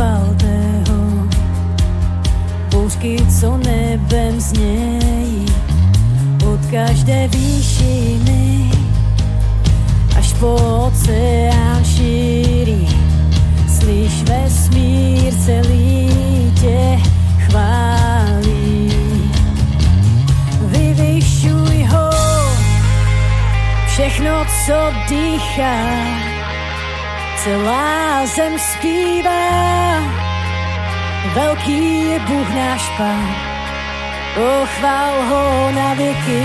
svatého, bouřky, co nebem znějí, od každé výšiny až po oceán šíří. Slyš vesmír celý tě chválí. Vyvyšuj ho, všechno, co dýchá Celá zem zpívá, velký je Bůh náš Pán, ochvál ho na věky.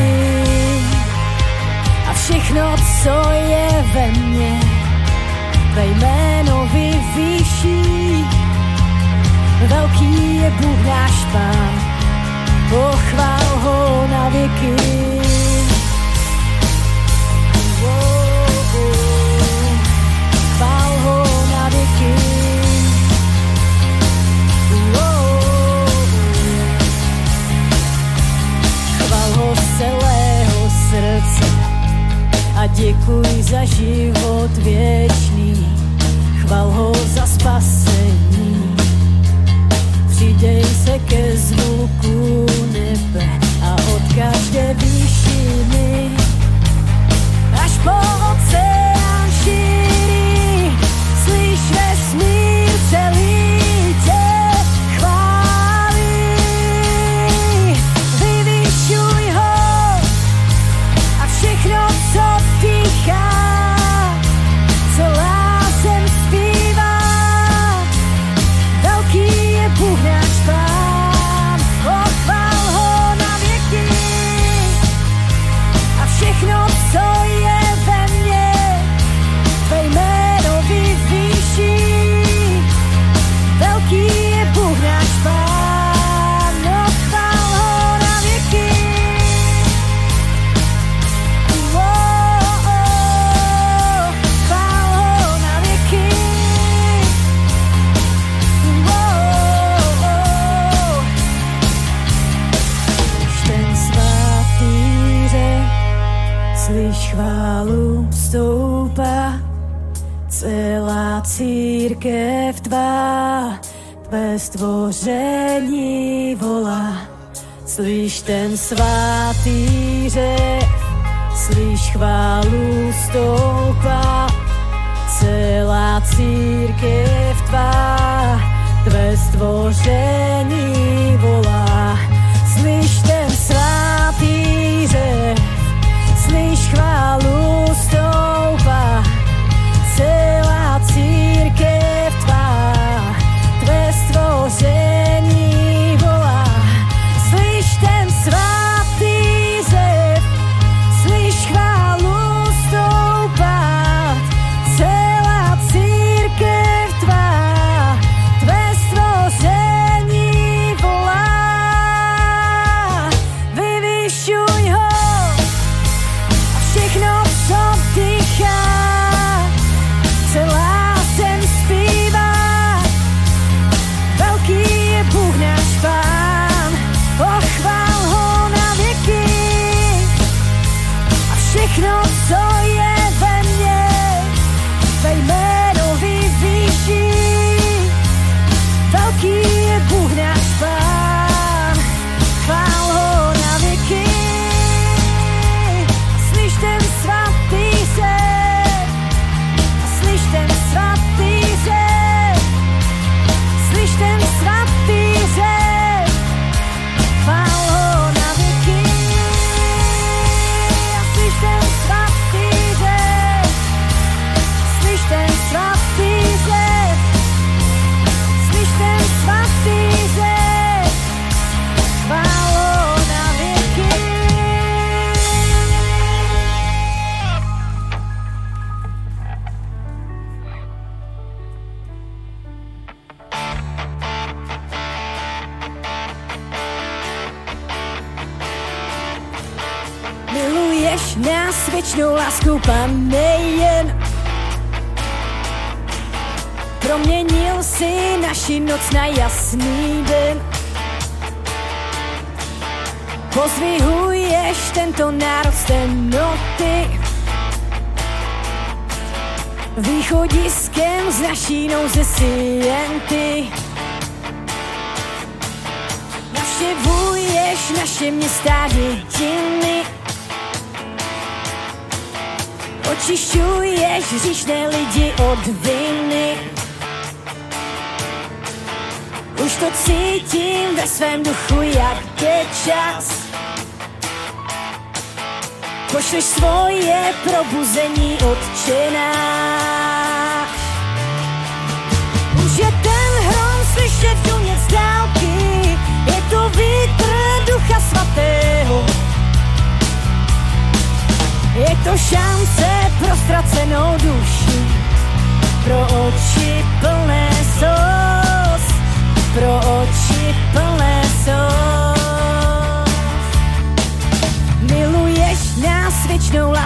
A všechno, co je ve mně, ve jméno vyvýší, velký je Bůh náš Pán, ochvál ho na věky. Whoa. děkuji za život věčný, chval ho za spasení. Přidej se ke zvuku nebe a od každé výšiny až po oceán šíří, slyš vesmír celý. ten svatý řek, slyš chválu stoj.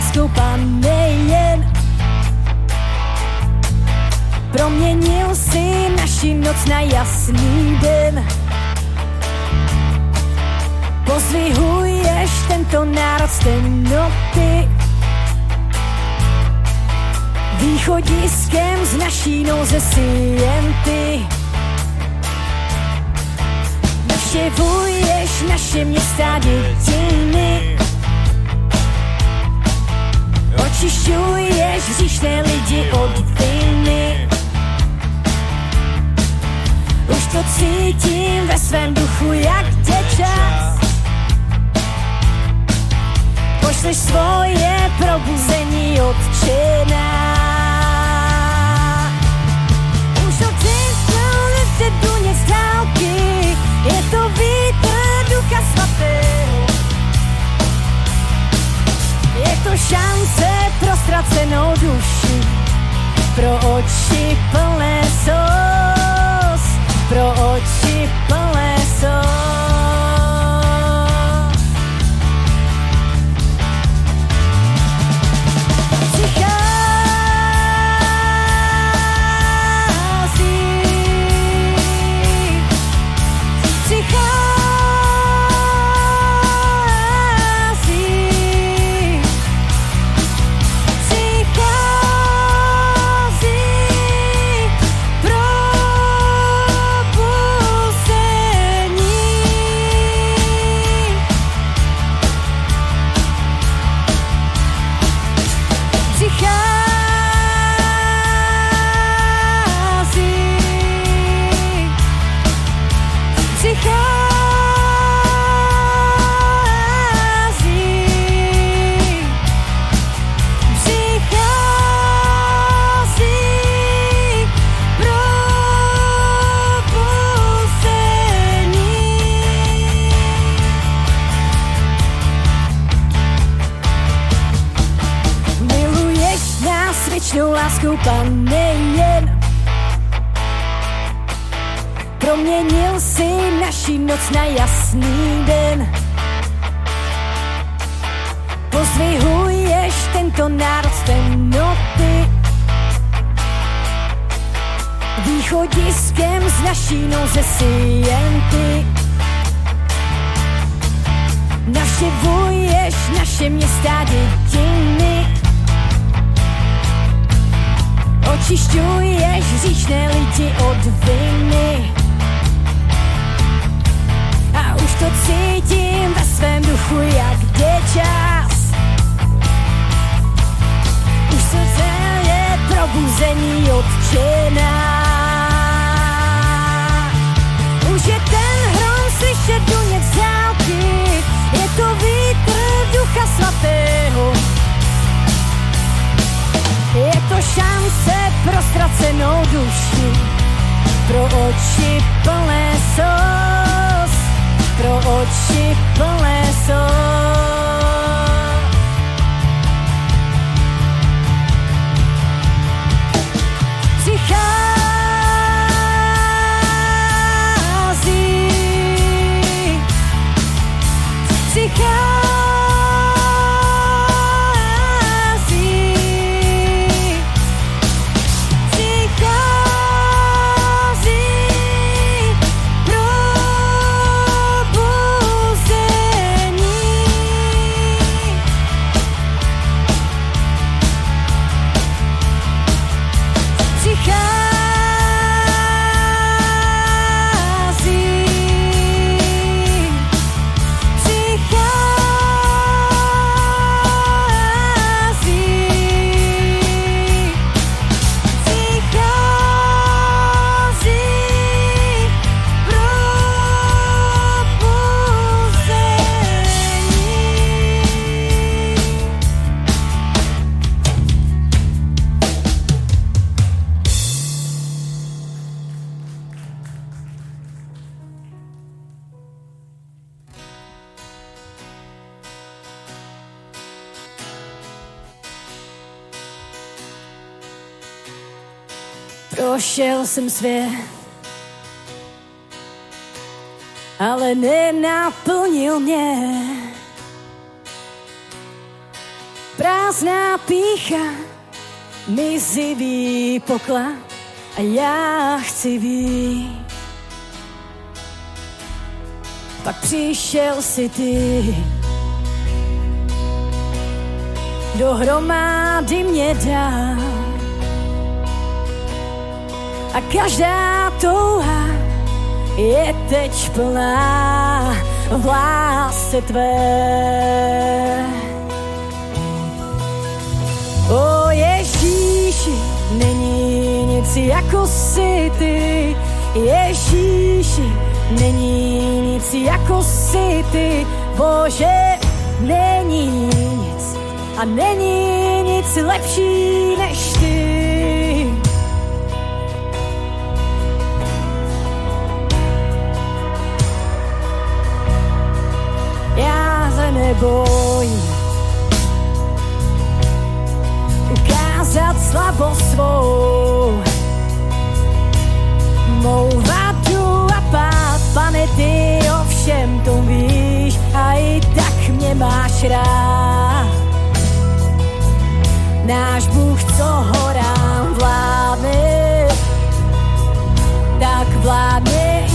Věčnou láskou, pane, jen Proměnil si naši noc na jasný den. Pozvihuješ tento národ z temnoty Východiskem z naší nouze si jen ty. Navštěvuješ naše města dětiny Očišťuješ hříšné lidi od viny Už to cítím ve svém duchu, jak tě čas Pošleš svoje probuzení odčená Už to cítím, duně z dálky. Je to vítr ducha svatého je to šance pro ztracenou duši, pro oči plné sos, pro oči plné sos. Přichází, věčnou láskou, pane, jen Proměnil si naši noc na jasný den. Pozdvihuješ tento národ z temnoty Východiskem z naší nouze si jen ty. Navštěvuješ naše města dětiny Očišťuješ hříšné lidi od viny. A už to cítím ve svém duchu, jak jde čas. Už srdce je probuzení odčená Už je ten hrom slyšet dunět z dálky Je to vítr ducha svatého. Je to šance pro ztracenou duši, pro oči plné sos, pro oči plné sos. Přichází, jsem svět, ale nenaplnil mě. Prázdná pícha, mizivý poklad a já chci víc. Pak přišel si ty, dohromady mě dal. A každá touha je teď plná v lásce tvé. O Ježíši, není nic jako si ty, Ježíši, není nic jako si ty, Bože, není nic a není nic lepší než ty. Nebojím ukázat slabost svou. Mou vadu a pád, pane, ty ovšem to víš a i tak mě máš rád. Náš Bůh, co horám vládne, tak vládne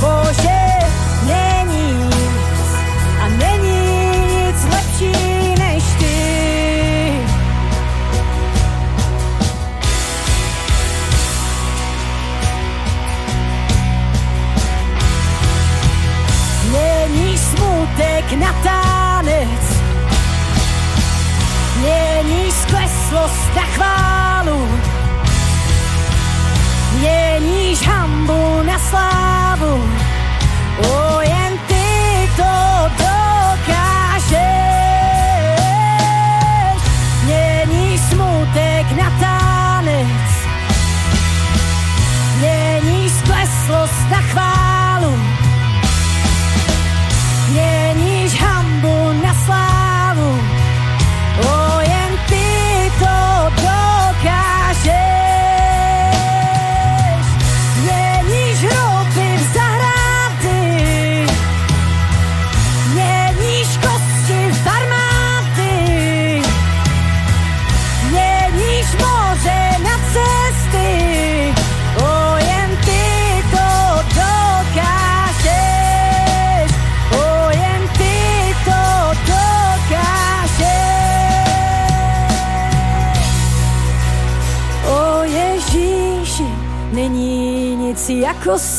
Bože, není nic a není nic lepší než ty. Není smutek na tanec, Měníš skleslost na chválu, měníš hambu na slávu. O,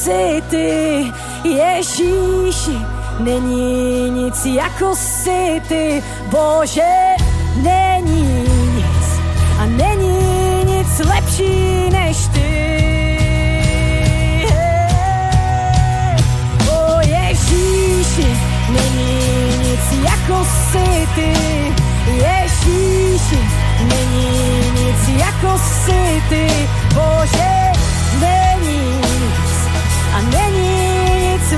jako si ty. Ježíši, není nic jako si ty. Bože, není nic a není nic lepší než ty. O Ježíši, není nic jako si ty. Ježíši, není nic jako si ty. Bože, a není nic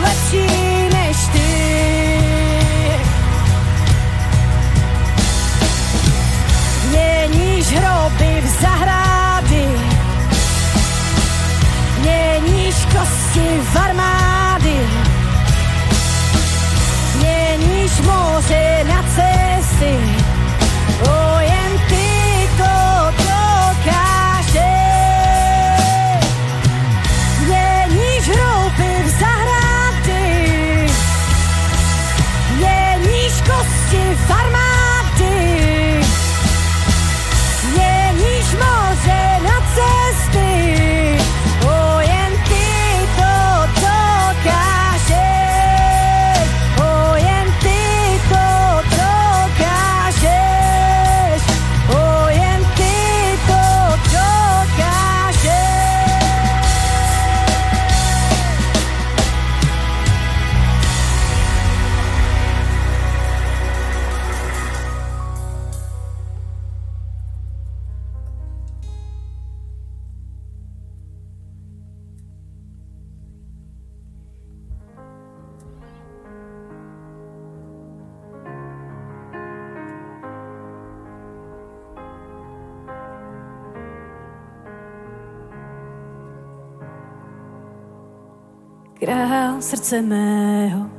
král srdce mého,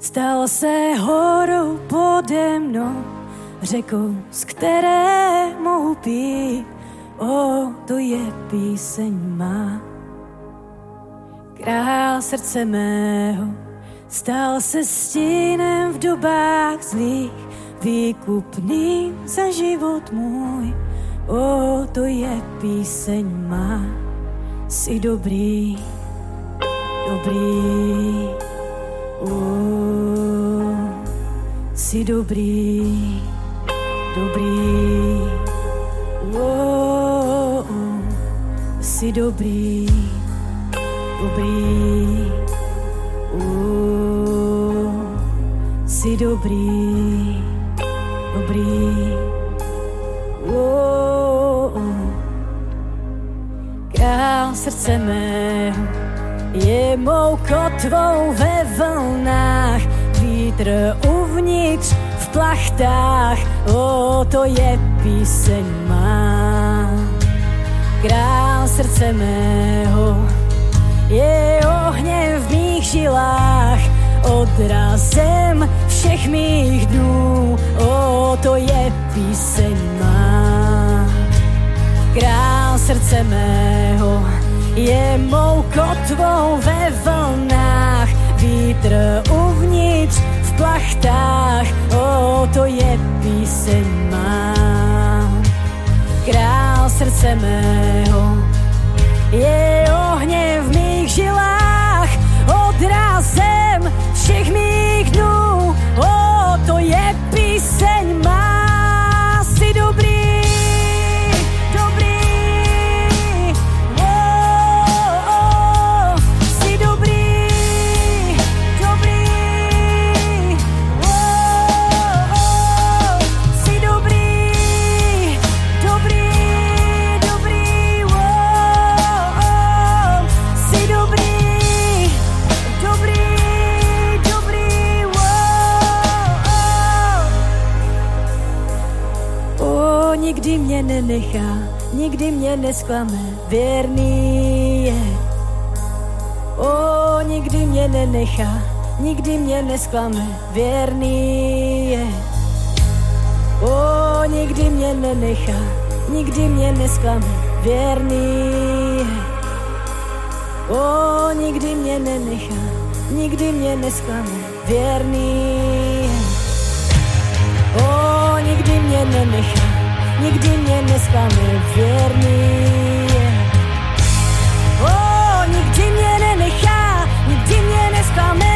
stal se horou pode mnou, řekou, z které mohu pít, o, to je píseň má. Král srdce mého, stal se stínem v dobách zlých, výkupným za život můj, o, to je píseň má. Jsi dobrý, dobrý, uh, jsi dobrý, dobrý, uh, jsi dobrý, dobrý, uh, jsi dobrý, dobrý, uh, král srdce mého, je mou kotvou ve vlnách, vítr uvnitř v plachtách, o to je píseň má. Král srdce mého je ohněm v mých žilách, odrazem všech mých dnů, o to je píseň má. Král srdce mého je mou kotvou ve vlnách, vítr uvnitř v plachtách, o to je píseň má. Král srdce mého je nikdy mě nesklame, věrný je. O, nikdy mě nenechá, nikdy mě nesklame, věrný je. O, nikdy mě nenechá, nikdy mě nesklame, věrný je. O, nikdy mě nenechá, nikdy mě nesklame, věrný je. O, nikdy mě nenechá, nikdy mě nesklame, věrný je. O, nikdy mě nenechá, nikdy mě nesklame,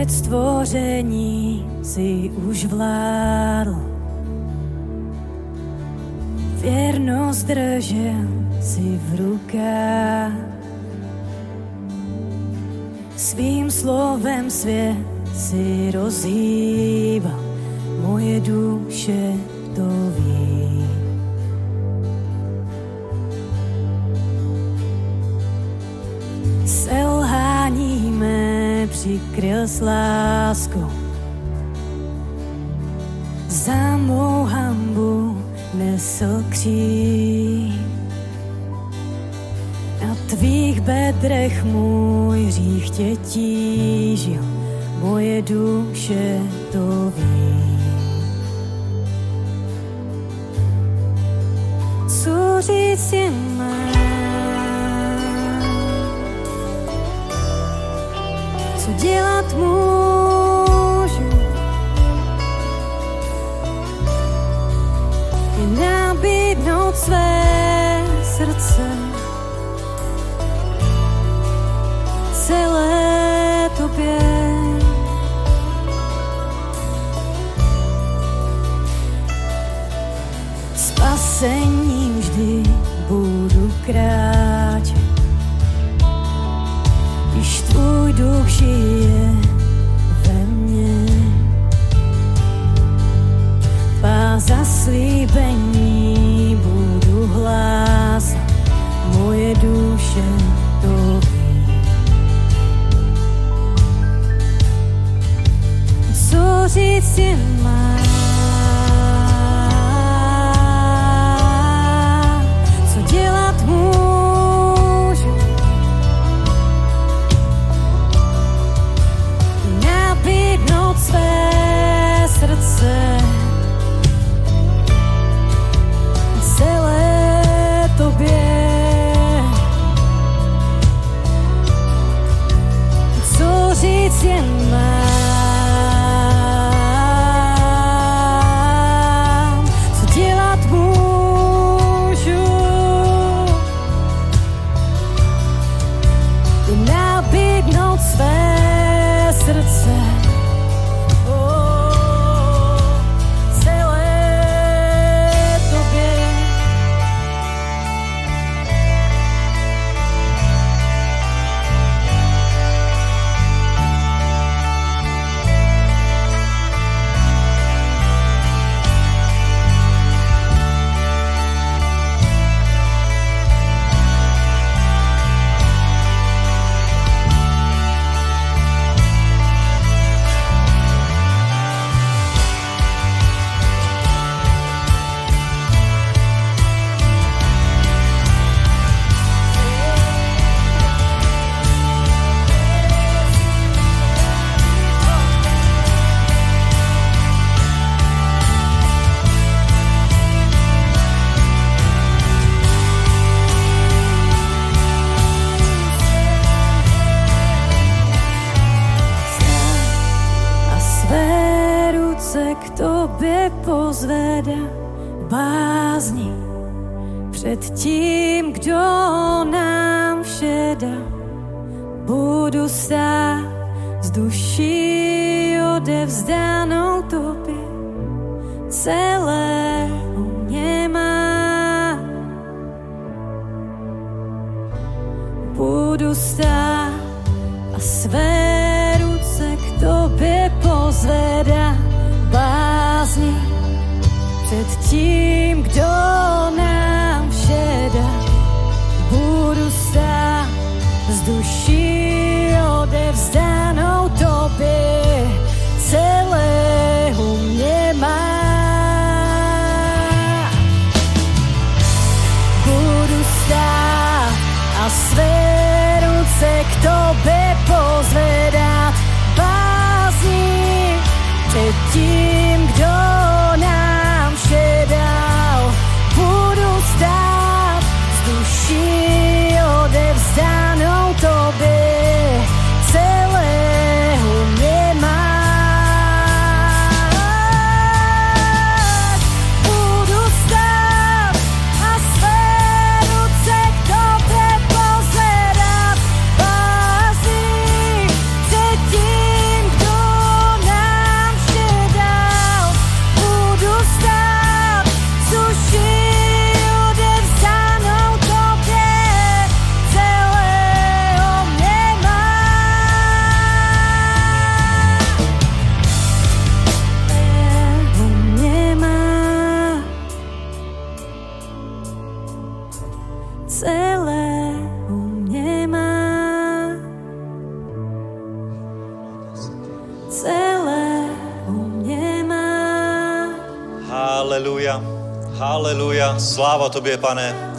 Před stvoření si už vládl, věrnost držel si v rukách. Svým slovem svět si rozhýbal moje duše kryl s láskou. Za mou hambu nesl kříž. Na tvých bedrech můj hřích tě tížil, moje duše to tobě, pane.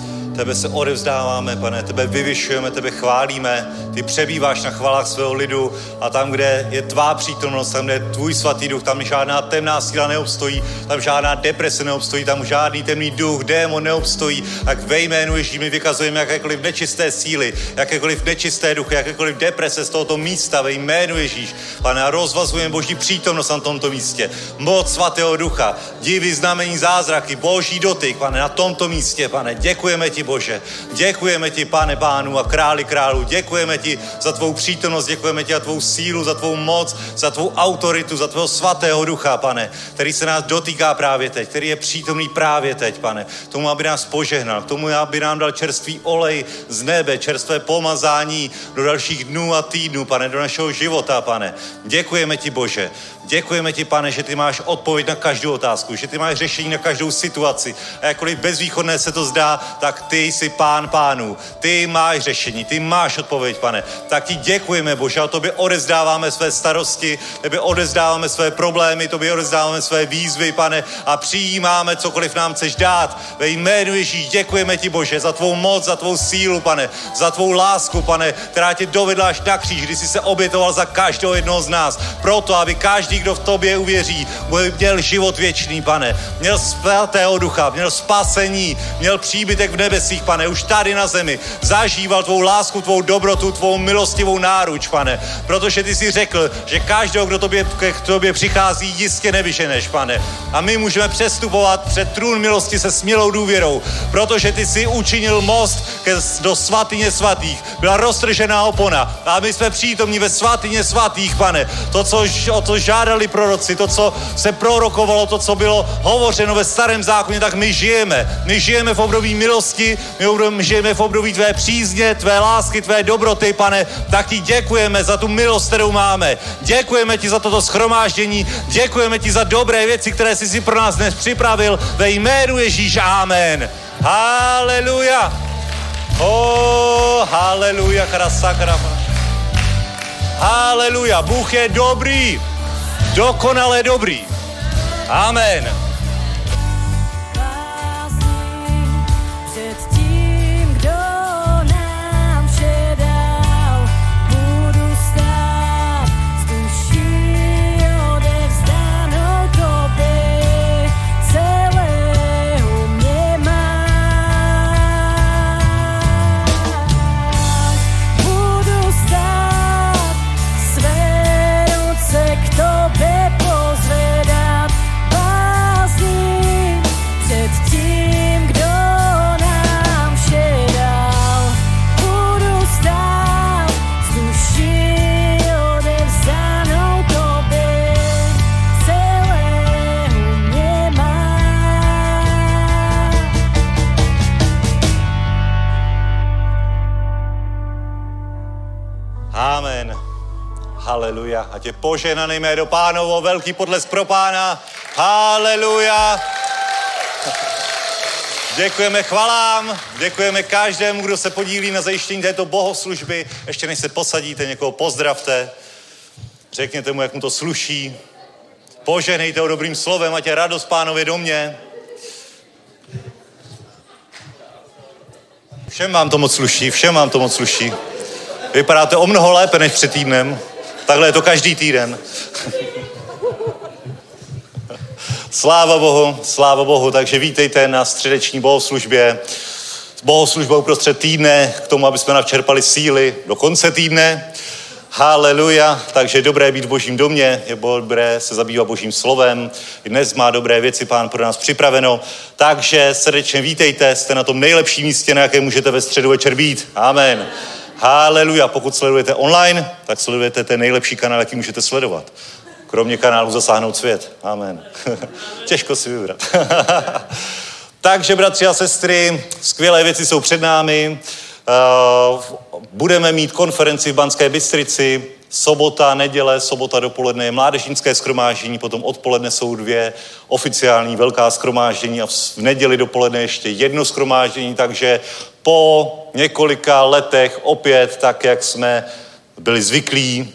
Tebe se odevzdáváme, pane, tebe vyvyšujeme, tebe chválíme. Ty přebýváš na chvalách svého lidu a tam, kde je tvá přítomnost, tam, kde je tvůj svatý duch, tam žádná temná síla neobstojí, tam žádná deprese neobstojí, tam žádný temný duch, démon neobstojí. Tak ve jménu Ježíš my vykazujeme jakékoliv nečisté síly, jakékoliv nečisté duchy, jakékoliv deprese z tohoto místa ve jménu Ježíš. Pane, a rozvazujeme Boží přítomnost na tomto místě. Moc svatého ducha, divy, znamení, zázraky, Boží dotyk, pane, na tomto místě, pane. Děkujeme ti, Bože. Děkujeme ti, pane pánu a králi králu. Děkujeme ti za tvou přítomnost, děkujeme ti za tvou sílu, za tvou moc, za tvou autoritu, za tvého svatého ducha, pane, který se nás dotýká právě teď, který je přítomný právě teď, pane. Tomu, aby nás požehnal, k tomu, aby nám dal čerstvý olej z nebe, čerstvé pomazání do dalších dnů a týdnů, pane, do našeho života, pane. Děkujeme ti, Bože. Děkujeme ti, pane, že ty máš odpověď na každou otázku, že ty máš řešení na každou situaci. A jakkoliv bezvýchodné se to zdá, tak ty jsi pán pánů. Ty máš řešení, ty máš odpověď, pane. Tak ti děkujeme, Bože, a tobě odezdáváme své starosti, tobě odezdáváme své problémy, tobě odezdáváme své výzvy, pane, a přijímáme cokoliv nám chceš dát. Ve jménu Ježíš děkujeme ti, Bože, za tvou moc, za tvou sílu, pane, za tvou lásku, pane, která tě dovedla až na kříž, kdy jsi se obětoval za každého jednoho z nás. Proto, aby každý, kdo v tobě uvěří, měl život věčný, pane. Měl svatého ducha, měl spasení, měl příbytek v nebesích, pane, už tady na zemi. Zažíval tvou lásku, tvou dobrotu, tvou milostivou náruč, pane. Protože ty jsi řekl, že každého, kdo tobě, k tobě přichází, jistě nevyženeš, pane. A my můžeme přestupovat před trůn milosti se smělou důvěrou, protože ty jsi učinil most ke, do svatyně svatých. Byla roztržená opona a my jsme přítomní ve svatyně svatých, pane. To, co, o to žádali proroci, to, co se prorokovalo, to, co bylo hovořeno ve starém zákoně, tak my žijeme. My žijeme v období milosti, my žijeme v období tvé přízně, tvé lásky, tvé dobroty, pane. Tak ti děkujeme za tu milost, kterou máme. Děkujeme ti za toto schromáždění, děkujeme ti za dobré věci, které jsi si pro nás dnes připravil. Ve jménu Ježíš, amen. Haleluja. Oh, haleluja, krasa, krasa. Haleluja, Bůh je dobrý, dokonale dobrý. Amen. Haleluja. A tě poženaný jméno pánovo, velký podles pro pána. Haleluja. Děkujeme chvalám, děkujeme každému, kdo se podílí na zajištění této bohoslužby. Ještě než se posadíte, někoho pozdravte. Řekněte mu, jak mu to sluší. Poženejte ho dobrým slovem, ať je radost pánově domě. Všem vám to moc sluší, všem vám to moc sluší. Vypadáte o mnoho lépe než před týdnem. Takhle je to každý týden. Sláva Bohu, sláva Bohu. Takže vítejte na středeční bohoslužbě. Bohoslužba uprostřed týdne, k tomu, aby jsme navčerpali síly do konce týdne. Haleluja, takže je dobré být v božím domě, je dobré se zabývat božím slovem. Dnes má dobré věci pán pro nás připraveno. Takže srdečně vítejte, jste na tom nejlepším místě, na jaké můžete ve středu večer být. Amen. Haleluja, pokud sledujete online, tak sledujete ten nejlepší kanál, jaký můžete sledovat. Kromě kanálu Zasáhnout svět. Amen. Těžko si vybrat. Takže, bratři a sestry, skvělé věci jsou před námi. Uh, budeme mít konferenci v Banské Bystrici, sobota, neděle, sobota dopoledne je mládežnické schromáždění, potom odpoledne jsou dvě oficiální velká schromáždění a v neděli dopoledne ještě jedno schromáždění, takže po několika letech opět, tak jak jsme byli zvyklí,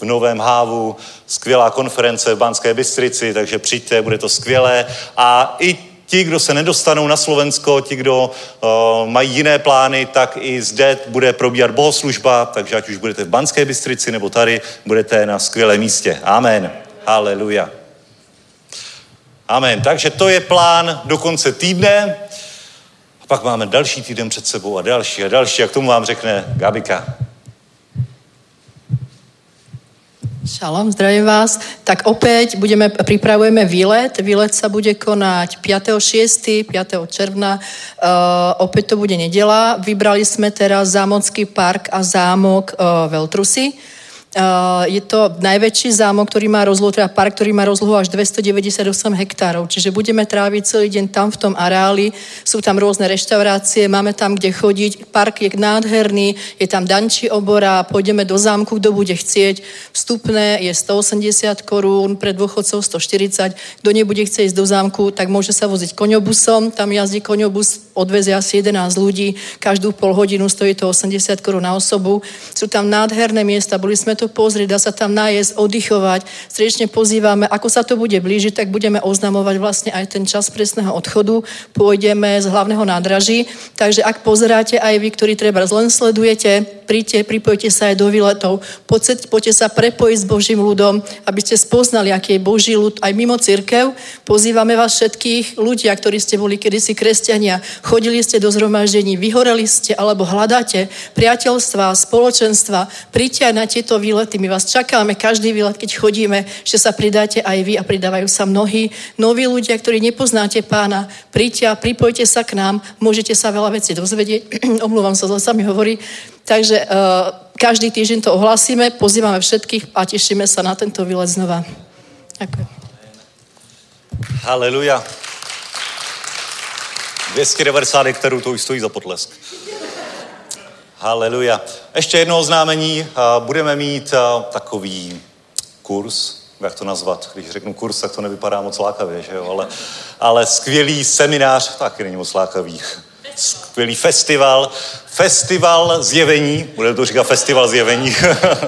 v Novém Hávu, skvělá konference v Banské Bystrici, takže přijďte, bude to skvělé. A i ti, kdo se nedostanou na Slovensko, ti, kdo uh, mají jiné plány, tak i zde bude probíhat bohoslužba, takže ať už budete v Banské Bystrici nebo tady, budete na skvělém místě. Amen. Haleluja. Amen. Takže to je plán do konce týdne. A pak máme další týden před sebou a další a další. A k tomu vám řekne Gabika. Šalom, zdravím vás. Tak opäť budeme, pripravujeme výlet. Výlet sa bude konať 5.6., 5. června. Uh, opäť to bude nedela. Vybrali sme teraz Zámocký park a zámok uh, Veltrusy. Uh, je to najväčší zámok, ktorý má rozlohu, teda park, ktorý má rozlohu až 298 hektárov. Čiže budeme tráviť celý deň tam v tom areáli. Sú tam rôzne reštaurácie, máme tam kde chodiť. Park je nádherný, je tam dančí obora, pôjdeme do zámku, kto bude chcieť. Vstupné je 180 korún, pre dôchodcov 140. Kto nebude chcieť ísť do zámku, tak môže sa voziť koňobusom. Tam jazdí koňobus, odvezie asi 11 ľudí. Každú pol hodinu stojí to 80 korún na osobu. Sú tam nádherné miesta, boli sme to pozrieť, dá sa tam nájsť, oddychovať. Srdečne pozývame, ako sa to bude blížiť, tak budeme oznamovať vlastne aj ten čas presného odchodu. Pôjdeme z hlavného nádraží, takže ak pozeráte aj vy, ktorí treba len sledujete, príďte, pripojte sa aj do výletov, poďte sa prepojiť s Božím ľudom, aby ste spoznali, aký je Boží ľud aj mimo církev. Pozývame vás všetkých, ľudia, ktorí ste boli kedysi kresťania, chodili ste do zhromaždení, vyhoreli ste alebo hľadáte priateľstva, spoločenstva, príďte aj na tieto výlety. My vás čakáme každý výlet, keď chodíme, že sa pridáte aj vy a pridávajú sa mnohí noví ľudia, ktorí nepoznáte pána. Príďte a pripojte sa k nám, môžete sa veľa vecí dozvedieť. Omlúvam sa, sa mi hovorí. Takže uh, každý týždeň to ohlasíme, pozývame všetkých a tešíme sa na tento výlet znova. Ďakujem. Haleluja. 290 hektarů, to už stojí za potlesk. Haleluja. Ještě jedno oznámení. Budeme mít takový kurz, jak to nazvat. Když řeknu kurz, tak to nevypadá moc lákavě, že jo? Ale, ale skvělý seminář, taky není moc lákavý. Skvělý festival. Festival zjevení. Bude to říkat festival zjevení.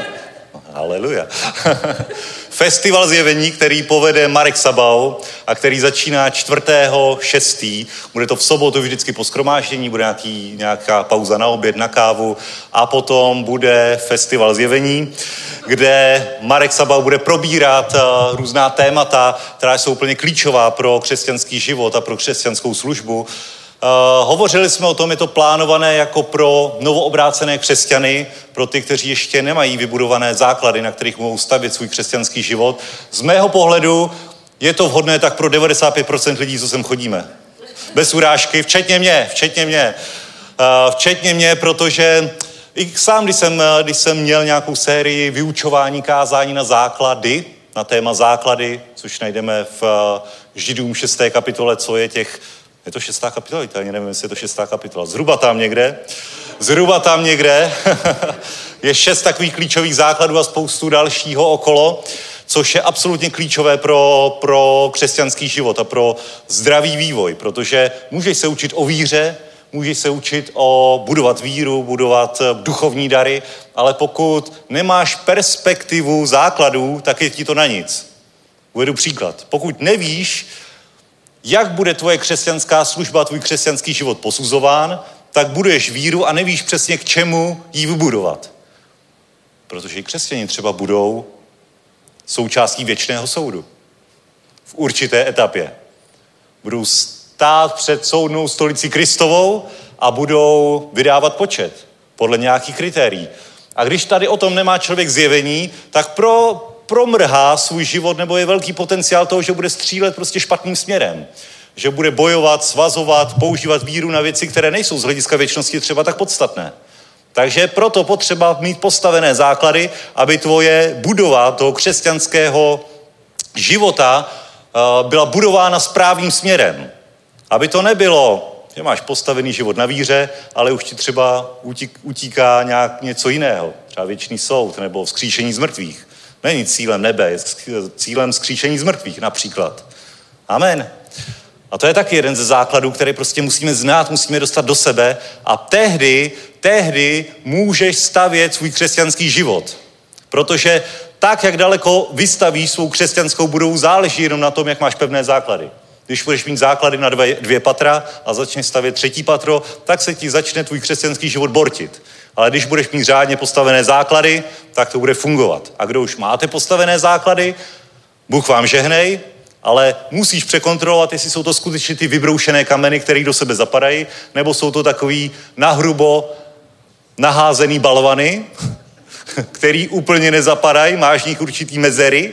Haleluja. Festival zjevení, který povede Marek Sabau a který začíná 4.6. Bude to v sobotu vždycky po skromáždění, bude nějaký, nějaká pauza na oběd, na kávu a potom bude festival zjevení, kde Marek Sabau bude probírat uh, různá témata, která jsou úplně klíčová pro křesťanský život a pro křesťanskou službu. Uh, hovořili jsme o tom, je to plánované jako pro novoobrácené křesťany, pro ty, kteří ještě nemají vybudované základy, na kterých mohou stavět svůj křesťanský život. Z mého pohledu je to vhodné tak pro 95% lidí, co sem chodíme. Bez urážky, včetně mě, včetně mě. Uh, včetně mě, protože i sám, když jsem, když jsem měl nějakou sérii vyučování kázání na základy, na téma základy, což najdeme v Židům 6. kapitole, co je těch je to šestá kapitola, já nevím, jestli je to šestá kapitola. Zhruba tam někde. Zhruba tam někde. je šest takových klíčových základů a spoustu dalšího okolo, což je absolutně klíčové pro, pro křesťanský život a pro zdravý vývoj, protože můžeš se učit o víře, můžeš se učit o budovat víru, budovat duchovní dary, ale pokud nemáš perspektivu základů, tak je ti to na nic. Uvedu příklad. Pokud nevíš, jak bude tvoje křesťanská služba, tvůj křesťanský život posuzován, tak budeš víru a nevíš přesně k čemu ji vybudovat. Protože i křesťani třeba budou součástí věčného soudu. V určité etapě. Budou stát před soudnou stolicí Kristovou a budou vydávat počet podle nějakých kritérií. A když tady o tom nemá člověk zjevení, tak pro, promrhá svůj život nebo je velký potenciál toho, že bude střílet prostě špatným směrem. Že bude bojovat, svazovat, používat víru na věci, které nejsou z hlediska věčnosti třeba tak podstatné. Takže proto potřeba mít postavené základy, aby tvoje budova toho křesťanského života uh, byla budována správným směrem. Aby to nebylo, že máš postavený život na víře, ale už ti třeba utíká nějak něco jiného, třeba věčný soud nebo vzkříšení z mrtvých. Není cílem nebe, je cílem skříšení z mrtvých například. Amen. A to je taky jeden ze základů, který prostě musíme znát, musíme dostat do sebe a tehdy, tehdy můžeš stavět svůj křesťanský život. Protože tak, jak daleko vystavíš svou křesťanskou budovu, záleží jenom na tom, jak máš pevné základy. Když budeš mít základy na dvě, dvě patra a začneš stavět třetí patro, tak se ti začne tvůj křesťanský život bortit. Ale když budeš mít řádně postavené základy, tak to bude fungovat. A kdo už máte postavené základy, Bůh vám žehnej, ale musíš překontrolovat, jestli jsou to skutečně ty vybroušené kameny, které do sebe zapadají, nebo jsou to takový nahrubo naházený balvany, který úplně nezapadají, máš v nich určitý mezery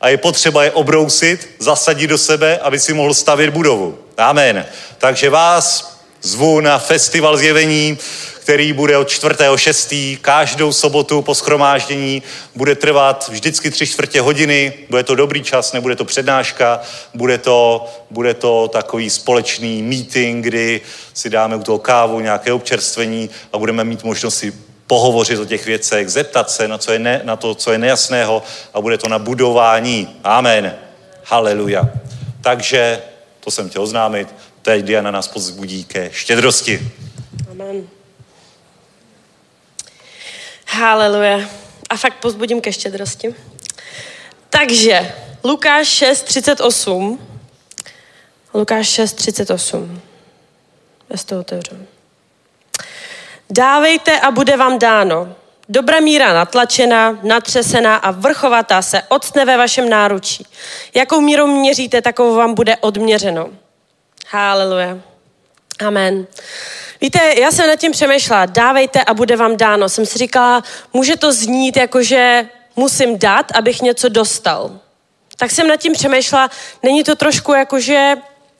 a je potřeba je obrousit, zasadit do sebe, aby si mohl stavět budovu. Amen. Takže vás zvu na festival zjevení, který bude od 4.6. každou sobotu po schromáždění. Bude trvat vždycky tři čtvrtě hodiny, bude to dobrý čas, nebude to přednáška, bude to, bude to takový společný meeting, kdy si dáme u toho kávu, nějaké občerstvení a budeme mít možnost si pohovořit o těch věcech, zeptat se na, co je ne, na to, co je nejasného a bude to na budování. Amen. Haleluja. Takže, to jsem chtěl oznámit, teď Diana nás pozbudí ke štědrosti. Amen. Haleluja. A fakt pozbudím ke štědrosti. Takže, Lukáš 6, 38. Lukáš 6, 38. Já to otevřu. Dávejte a bude vám dáno. Dobrá míra natlačená, natřesená a vrchovatá se odstne ve vašem náručí. Jakou mírou měříte, takovou vám bude odměřeno. Haleluja. Amen. Víte, já jsem nad tím přemýšlela, dávejte a bude vám dáno. Jsem si říkala, může to znít jako, že musím dát, abych něco dostal. Tak jsem nad tím přemýšlela, není to trošku jako, že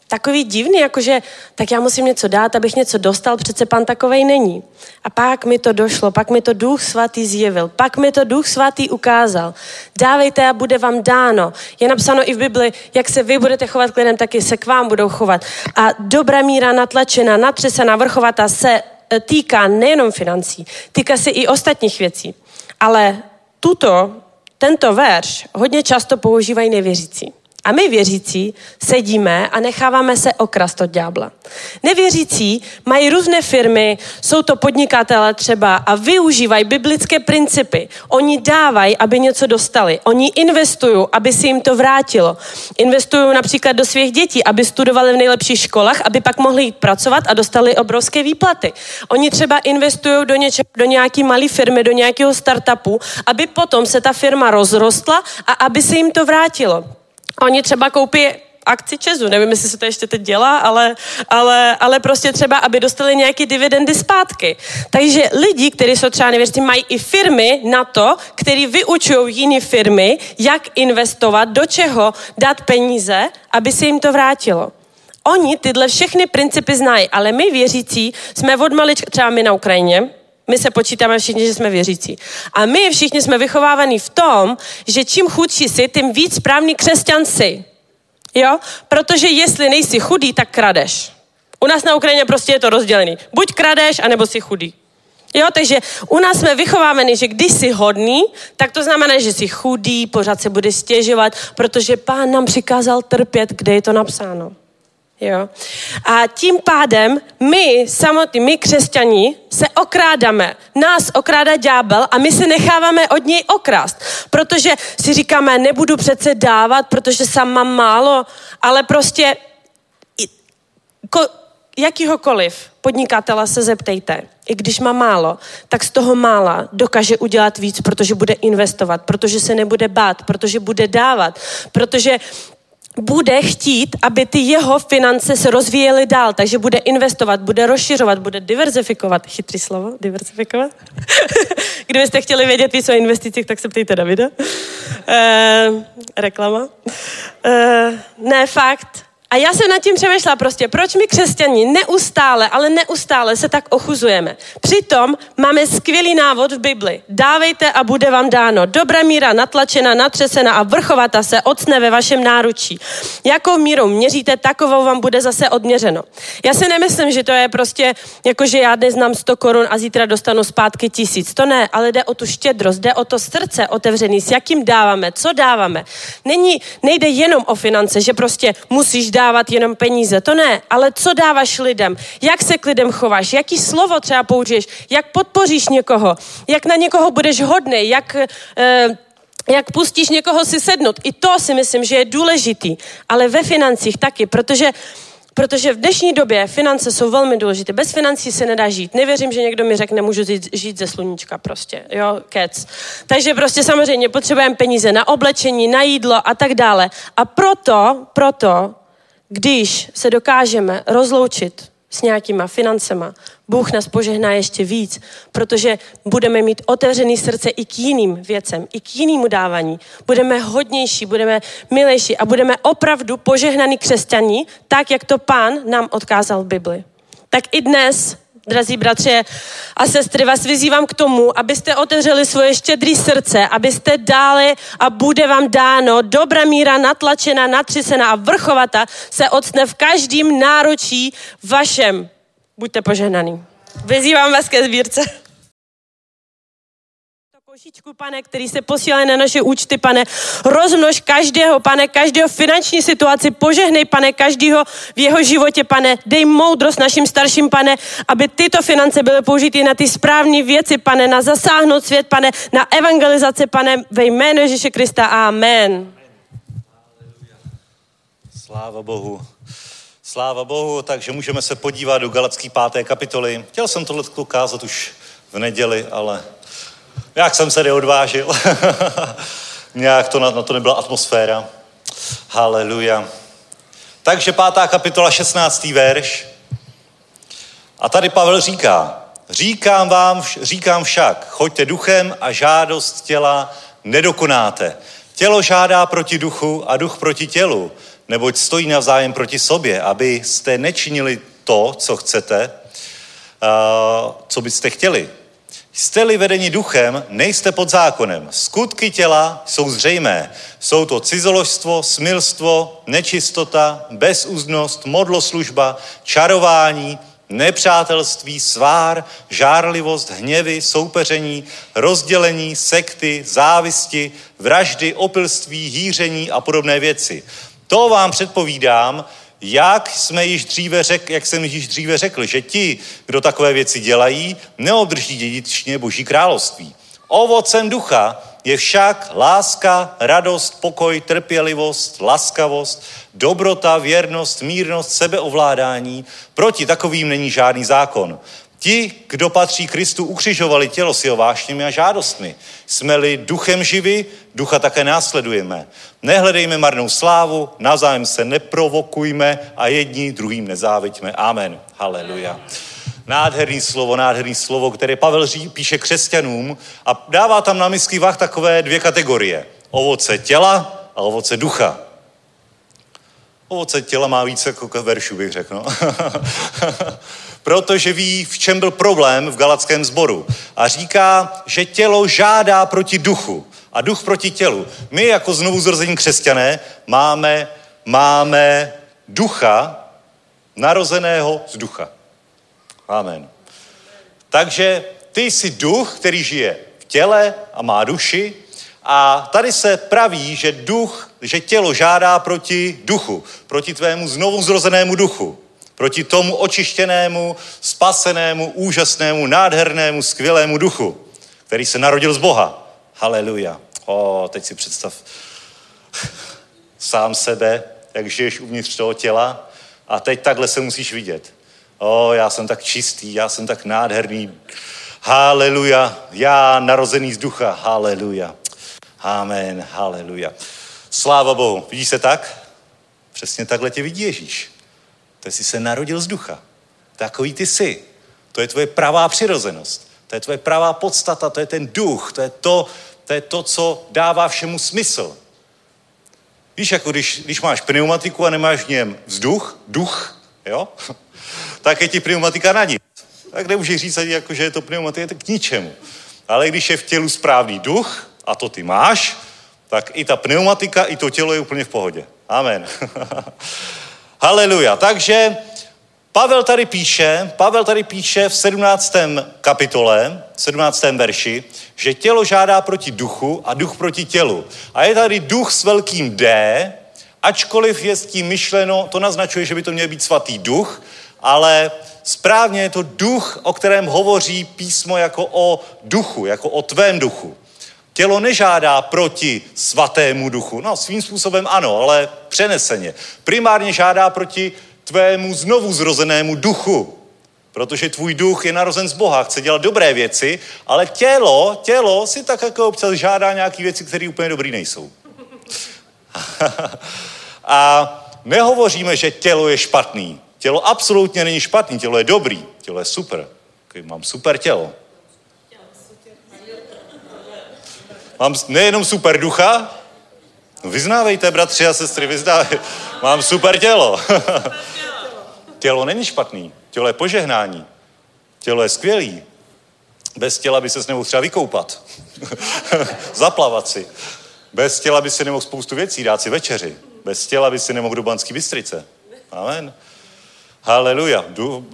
takový divný, jakože tak já musím něco dát, abych něco dostal, přece pan takovej není. A pak mi to došlo, pak mi to duch svatý zjevil, pak mi to duch svatý ukázal. Dávejte a bude vám dáno. Je napsáno i v Bibli, jak se vy budete chovat k lidem, taky se k vám budou chovat. A dobrá míra natlačená, natřesená, vrchovatá se e, týká nejenom financí, týká se i ostatních věcí. Ale tuto, tento verš hodně často používají nevěřící. A my věřící sedíme a necháváme se okrast od ďábla. Nevěřící mají různé firmy, jsou to podnikatele třeba a využívají biblické principy. Oni dávají, aby něco dostali. Oni investují, aby se jim to vrátilo. Investují například do svých dětí, aby studovali v nejlepších školách, aby pak mohli jít pracovat a dostali obrovské výplaty. Oni třeba investují do, něče, do nějaké malé firmy, do nějakého startupu, aby potom se ta firma rozrostla a aby se jim to vrátilo. Oni třeba koupí akci Česu, nevím, jestli se to ještě teď dělá, ale, ale, ale prostě třeba, aby dostali nějaké dividendy zpátky. Takže lidi, kteří jsou třeba nevěřící, mají i firmy na to, který vyučují jiné firmy, jak investovat, do čeho dát peníze, aby se jim to vrátilo. Oni tyhle všechny principy znají, ale my věřící jsme od malička, třeba my na Ukrajině, my se počítáme všichni, že jsme věřící. A my všichni jsme vychovávaní v tom, že čím chudší jsi, tím víc správný křesťan jsi. Jo? Protože jestli nejsi chudý, tak kradeš. U nás na Ukrajině prostě je to rozdělený. Buď kradeš, anebo jsi chudý. Jo, takže u nás jsme vychováváni, že když jsi hodný, tak to znamená, že jsi chudý, pořád se bude stěžovat, protože pán nám přikázal trpět, kde je to napsáno. Jo? A tím pádem my samotní, my křesťani, se okrádáme. Nás okrádá ďábel a my se necháváme od něj okrást. Protože si říkáme, nebudu přece dávat, protože sám mám málo, ale prostě ko, jakýhokoliv podnikatele se zeptejte. I když má málo, tak z toho mála dokáže udělat víc, protože bude investovat, protože se nebude bát, protože bude dávat, protože bude chtít, aby ty jeho finance se rozvíjely dál, takže bude investovat, bude rozšiřovat, bude diverzifikovat. Chytrý slovo, diverzifikovat. Kdybyste chtěli vědět víc o investicích, tak se ptejte Davida. E, reklama. E, ne, fakt. A já jsem nad tím přemýšlela prostě, proč my křesťani neustále, ale neustále se tak ochuzujeme. Přitom máme skvělý návod v Bibli. Dávejte a bude vám dáno. Dobrá míra natlačena, natřesena a vrchovata se ocne ve vašem náručí. Jakou mírou měříte, takovou vám bude zase odměřeno. Já si nemyslím, že to je prostě, jako že já dnes znám 100 korun a zítra dostanu zpátky tisíc. To ne, ale jde o tu štědrost, jde o to srdce otevřený, s jakým dáváme, co dáváme. Není, nejde jenom o finance, že prostě musíš dávat jenom peníze. To ne, ale co dáváš lidem? Jak se k lidem chováš? Jaký slovo třeba použiješ? Jak podpoříš někoho? Jak na někoho budeš hodný? Jak... Eh, jak pustíš někoho si sednout. I to si myslím, že je důležitý, ale ve financích taky, protože Protože v dnešní době finance jsou velmi důležité. Bez financí se nedá žít. Nevěřím, že někdo mi řekne, můžu žít, žít ze sluníčka prostě. Jo, kec. Takže prostě samozřejmě potřebujeme peníze na oblečení, na jídlo a tak dále. A proto, proto, když se dokážeme rozloučit s nějakýma financema, Bůh nás požehná ještě víc, protože budeme mít otevřený srdce i k jiným věcem, i k jinému dávání. Budeme hodnější, budeme milejší a budeme opravdu požehnaní křesťaní, tak, jak to pán nám odkázal v Bibli. Tak i dnes, drazí bratři a sestry, vás vyzývám k tomu, abyste otevřeli svoje štědré srdce, abyste dali a bude vám dáno dobrá míra natlačená, natřesená a vrchovata se odstne v každém náročí vašem. Buďte požehnaný. Vyzývám vás ke sbírce. Košičku, pane, který se posílá na naše účty, pane. Rozmnož každého, pane, každého finanční situaci. Požehnej, pane, každého v jeho životě, pane. Dej moudrost našim starším, pane, aby tyto finance byly použity na ty správné věci, pane, na zasáhnout svět, pane, na evangelizaci, pane, ve jménu Ježíše Krista. Amen. Sláva Bohu. Sláva Bohu, takže můžeme se podívat do Galacký páté kapitoly. Chtěl jsem tohle ukázat už v neděli, ale jak jsem se neodvážil. Nějak to na, na to nebyla atmosféra. Haleluja. Takže pátá kapitola, 16. verš. A tady Pavel říká, říkám vám, říkám však, choďte duchem a žádost těla nedokonáte. Tělo žádá proti duchu a duch proti tělu neboť stojí navzájem proti sobě, abyste nečinili to, co chcete, co byste chtěli. Jste-li vedeni duchem, nejste pod zákonem. Skutky těla jsou zřejmé. Jsou to cizoložstvo, smilstvo, nečistota, bezúznost, modloslužba, čarování, nepřátelství, svár, žárlivost, hněvy, soupeření, rozdělení, sekty, závisti, vraždy, opilství, hýření a podobné věci. To vám předpovídám, jak jsme již dříve řekl, jak jsem již dříve řekl, že ti, kdo takové věci dělají, neobdrží dědičně Boží království. Ovocem ducha je však láska, radost, pokoj, trpělivost, laskavost, dobrota, věrnost, mírnost, sebeovládání. Proti takovým není žádný zákon. Ti, kdo patří Kristu, ukřižovali tělo s jeho vášněmi a žádostmi. Jsme-li duchem živi, ducha také následujeme. Nehledejme marnou slávu, navzájem se neprovokujme a jedni druhým nezáviďme. Amen. Haleluja. Nádherný slovo, nádherný slovo, které Pavel ří, píše křesťanům a dává tam na misky vah takové dvě kategorie. Ovoce těla a ovoce ducha. Ovoce těla má více jako veršů, bych řekl. No. protože ví, v čem byl problém v galackém sboru. A říká, že tělo žádá proti duchu a duch proti tělu. My jako znovu zrození křesťané máme, máme ducha narozeného z ducha. Amen. Takže ty jsi duch, který žije v těle a má duši a tady se praví, že duch, že tělo žádá proti duchu, proti tvému znovu zrozenému duchu proti tomu očištěnému, spasenému, úžasnému, nádhernému, skvělému duchu, který se narodil z Boha. Haleluja. O, teď si představ sám sebe, jak žiješ uvnitř toho těla a teď takhle se musíš vidět. O, já jsem tak čistý, já jsem tak nádherný. Haleluja. Já narozený z ducha. Haleluja. Amen. Haleluja. Sláva Bohu. Vidíš se tak? Přesně takhle tě vidí Ježíš. To jsi se narodil z ducha. Takový ty jsi. To je tvoje pravá přirozenost. To je tvoje pravá podstata, to je ten duch, to je to, to, je to co dává všemu smysl. Víš, jako když, když máš pneumatiku a nemáš v něm vzduch, duch, jo, tak je ti pneumatika na nic. Tak nemůžeš říct ani, jako, že je to pneumatika k ničemu. Ale když je v tělu správný duch, a to ty máš, tak i ta pneumatika, i to tělo je úplně v pohodě. Amen. Haleluja. Takže Pavel tady píše, Pavel tady píše v 17. kapitole, 17. verši, že tělo žádá proti duchu a duch proti tělu. A je tady duch s velkým D, ačkoliv je s tím myšleno, to naznačuje, že by to měl být svatý duch, ale správně je to duch, o kterém hovoří písmo jako o duchu, jako o tvém duchu. Tělo nežádá proti svatému duchu. No, svým způsobem ano, ale přeneseně. Primárně žádá proti tvému znovu zrozenému duchu. Protože tvůj duch je narozen z Boha, chce dělat dobré věci, ale tělo, tělo si tak jako občas žádá nějaké věci, které úplně dobrý nejsou. A nehovoříme, že tělo je špatný. Tělo absolutně není špatný, tělo je dobrý, tělo je super. Mám super tělo. Mám nejenom super ducha, vyznávejte, bratři a sestry, vyznávejte. Mám super tělo. tělo není špatný, tělo je požehnání. Tělo je skvělý. Bez těla by se nemohl třeba vykoupat. Zaplavat si. Bez těla by si nemohl spoustu věcí, dát si večeři. Bez těla by si nemohl do Banský Bystrice. Amen. Haleluja.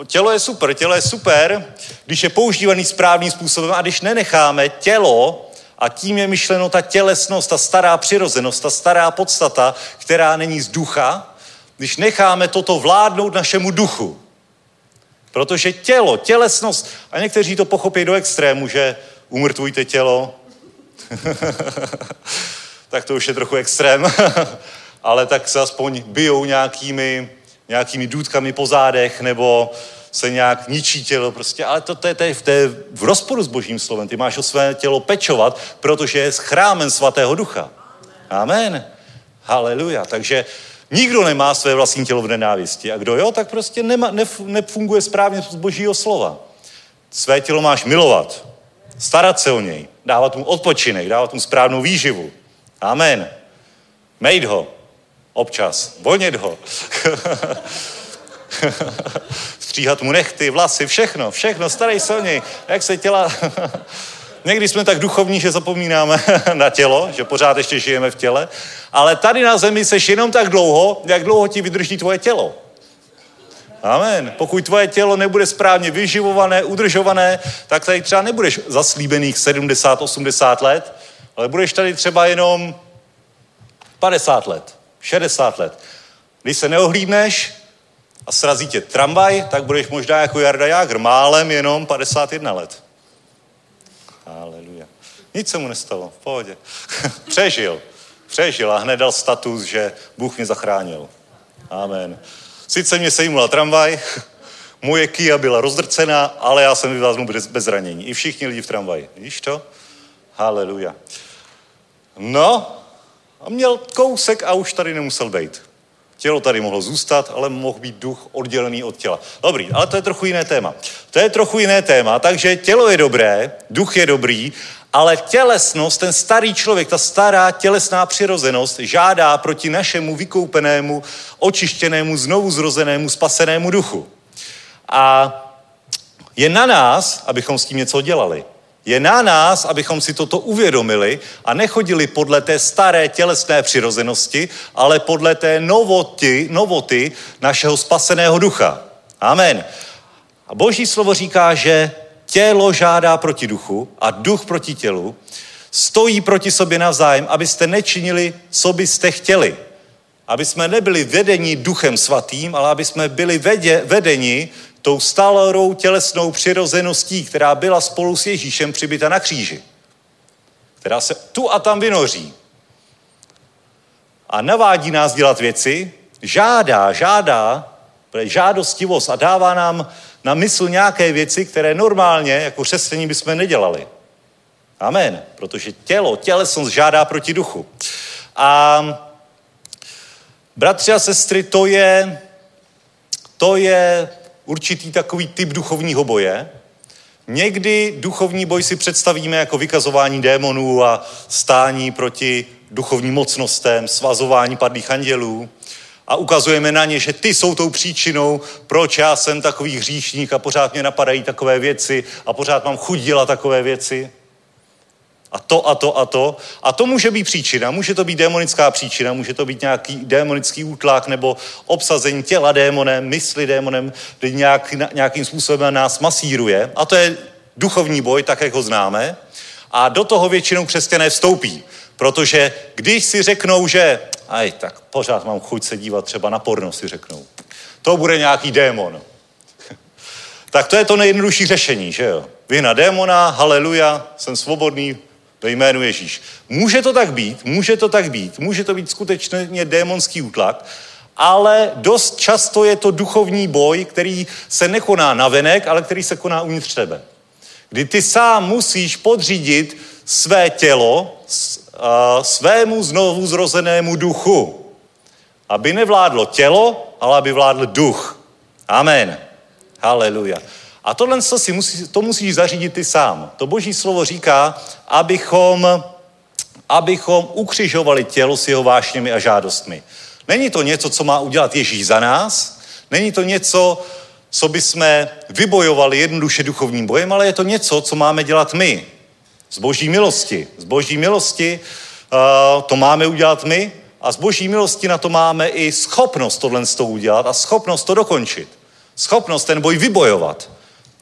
Tělo je super, tělo je super, když je používaný správným způsobem a když nenecháme tělo, a tím je myšleno ta tělesnost, ta stará přirozenost, ta stará podstata, která není z ducha, když necháme toto vládnout našemu duchu. Protože tělo, tělesnost, a někteří to pochopí do extrému, že umrtvujte tělo, tak to už je trochu extrém, ale tak se aspoň bijou nějakými, nějakými důdkami po zádech, nebo se nějak ničí tělo prostě, ale to, to, je, to, je, to je v rozporu s božím slovem. Ty máš o své tělo pečovat, protože je chrámen svatého ducha. Amen. Haleluja. Takže nikdo nemá své vlastní tělo v nenávisti. A kdo jo, tak prostě nema, nef, nefunguje správně z božího slova. Své tělo máš milovat, starat se o něj, dávat mu odpočinek, dávat mu správnou výživu. Amen. Mejt ho. Občas. Vonět ho. Stříhat mu nechty, vlasy, všechno, všechno, starej se o něj. Jak se těla... Někdy jsme tak duchovní, že zapomínáme na tělo, že pořád ještě žijeme v těle, ale tady na zemi seš jenom tak dlouho, jak dlouho ti vydrží tvoje tělo. Amen. Pokud tvoje tělo nebude správně vyživované, udržované, tak tady třeba nebudeš zaslíbených 70, 80 let, ale budeš tady třeba jenom 50 let, 60 let. Když se neohlídneš a srazí tě tramvaj, tak budeš možná jako Jarda Jágr, málem jenom 51 let. Haleluja. Nic se mu nestalo, v pohodě. Přežil. Přežil a hned dal status, že Bůh mě zachránil. Amen. Sice mě sejmula tramvaj, moje Kia byla rozdrcená, ale já jsem vyvázl bez, bez zranění. I všichni lidi v tramvaji. Víš to? Haleluja. No, a měl kousek a už tady nemusel být. Tělo tady mohlo zůstat, ale mohl být duch oddělený od těla. Dobrý, ale to je trochu jiné téma. To je trochu jiné téma, takže tělo je dobré, duch je dobrý, ale tělesnost, ten starý člověk, ta stará tělesná přirozenost žádá proti našemu vykoupenému, očištěnému, znovu zrozenému, spasenému duchu. A je na nás, abychom s tím něco dělali. Je na nás, abychom si toto uvědomili a nechodili podle té staré tělesné přirozenosti, ale podle té novoty, novoty našeho spaseného ducha. Amen. A boží slovo říká, že tělo žádá proti duchu a duch proti tělu, stojí proti sobě navzájem, abyste nečinili, co byste chtěli. Aby jsme nebyli vedeni duchem svatým, ale aby jsme byli vedě, vedeni tou stálou tělesnou přirozeností, která byla spolu s Ježíšem přibyta na kříži. Která se tu a tam vynoří. A navádí nás dělat věci, žádá, žádá, žádostivost a dává nám na mysl nějaké věci, které normálně jako křesťaní bychom nedělali. Amen. Protože tělo, tělesnost žádá proti duchu. A bratři a sestry, to je, to je určitý takový typ duchovního boje. Někdy duchovní boj si představíme jako vykazování démonů a stání proti duchovním mocnostem, svazování padlých andělů a ukazujeme na ně, že ty jsou tou příčinou, proč já jsem takový hříšník a pořád mě napadají takové věci a pořád mám chuť dělat takové věci a to a to a to. A to může být příčina, může to být démonická příčina, může to být nějaký démonický útlak nebo obsazení těla démonem, mysli démonem, který nějak, nějakým způsobem nás masíruje. A to je duchovní boj, tak jak ho známe. A do toho většinou křesťané vstoupí. Protože když si řeknou, že aj, tak pořád mám chuť se dívat třeba na porno, si řeknou. To bude nějaký démon. tak to je to nejjednodušší řešení, že jo? Vyhna démona, haleluja, jsem svobodný, Ve jménu Ježíš. Může to tak být, může to tak být, může to být skutečně démonský útlak, ale dost často je to duchovní boj, který se nekoná navenek, ale který se koná uvnitř tebe. Kdy ty sám musíš podřídit své tělo svému znovu zrozenému duchu. Aby nevládlo tělo, ale aby vládl duch. Amen. Haleluja. A tohle to, si musí, to musíš zařídit ty sám. To boží slovo říká, abychom, abychom ukřižovali tělo s jeho vášněmi a žádostmi. Není to něco, co má udělat Ježíš za nás, není to něco, co by jsme vybojovali jednoduše duchovním bojem, ale je to něco, co máme dělat my. Z boží milosti. Z boží milosti uh, to máme udělat my a z boží milosti na to máme i schopnost tohle udělat a schopnost to dokončit. Schopnost ten boj vybojovat.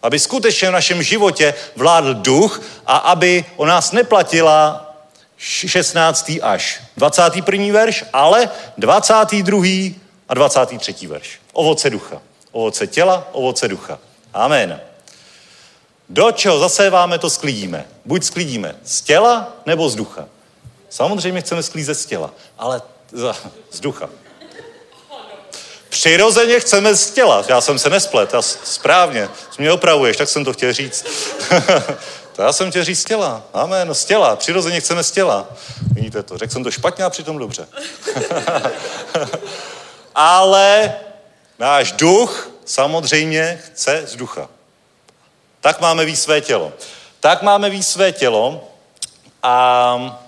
Aby skutečně v našem životě vládl duch a aby o nás neplatila 16. až 21. verš, ale 22. a 23. verš. Ovoce ducha. Ovoce těla, ovoce ducha. Amen. Do čeho zaséváme, to sklidíme. Buď sklidíme z těla nebo z ducha. Samozřejmě chceme sklízet z těla, ale z ducha. Přirozeně chceme z těla. Já jsem se nesplet, já správně. Mě opravuješ, tak jsem to chtěl říct. to já jsem chtěl říct z těla. Amen, z těla. Přirozeně chceme z těla. Vidíte to, řekl jsem to špatně a přitom dobře. Ale náš duch samozřejmě chce z ducha. Tak máme víc své tělo. Tak máme víc své tělo a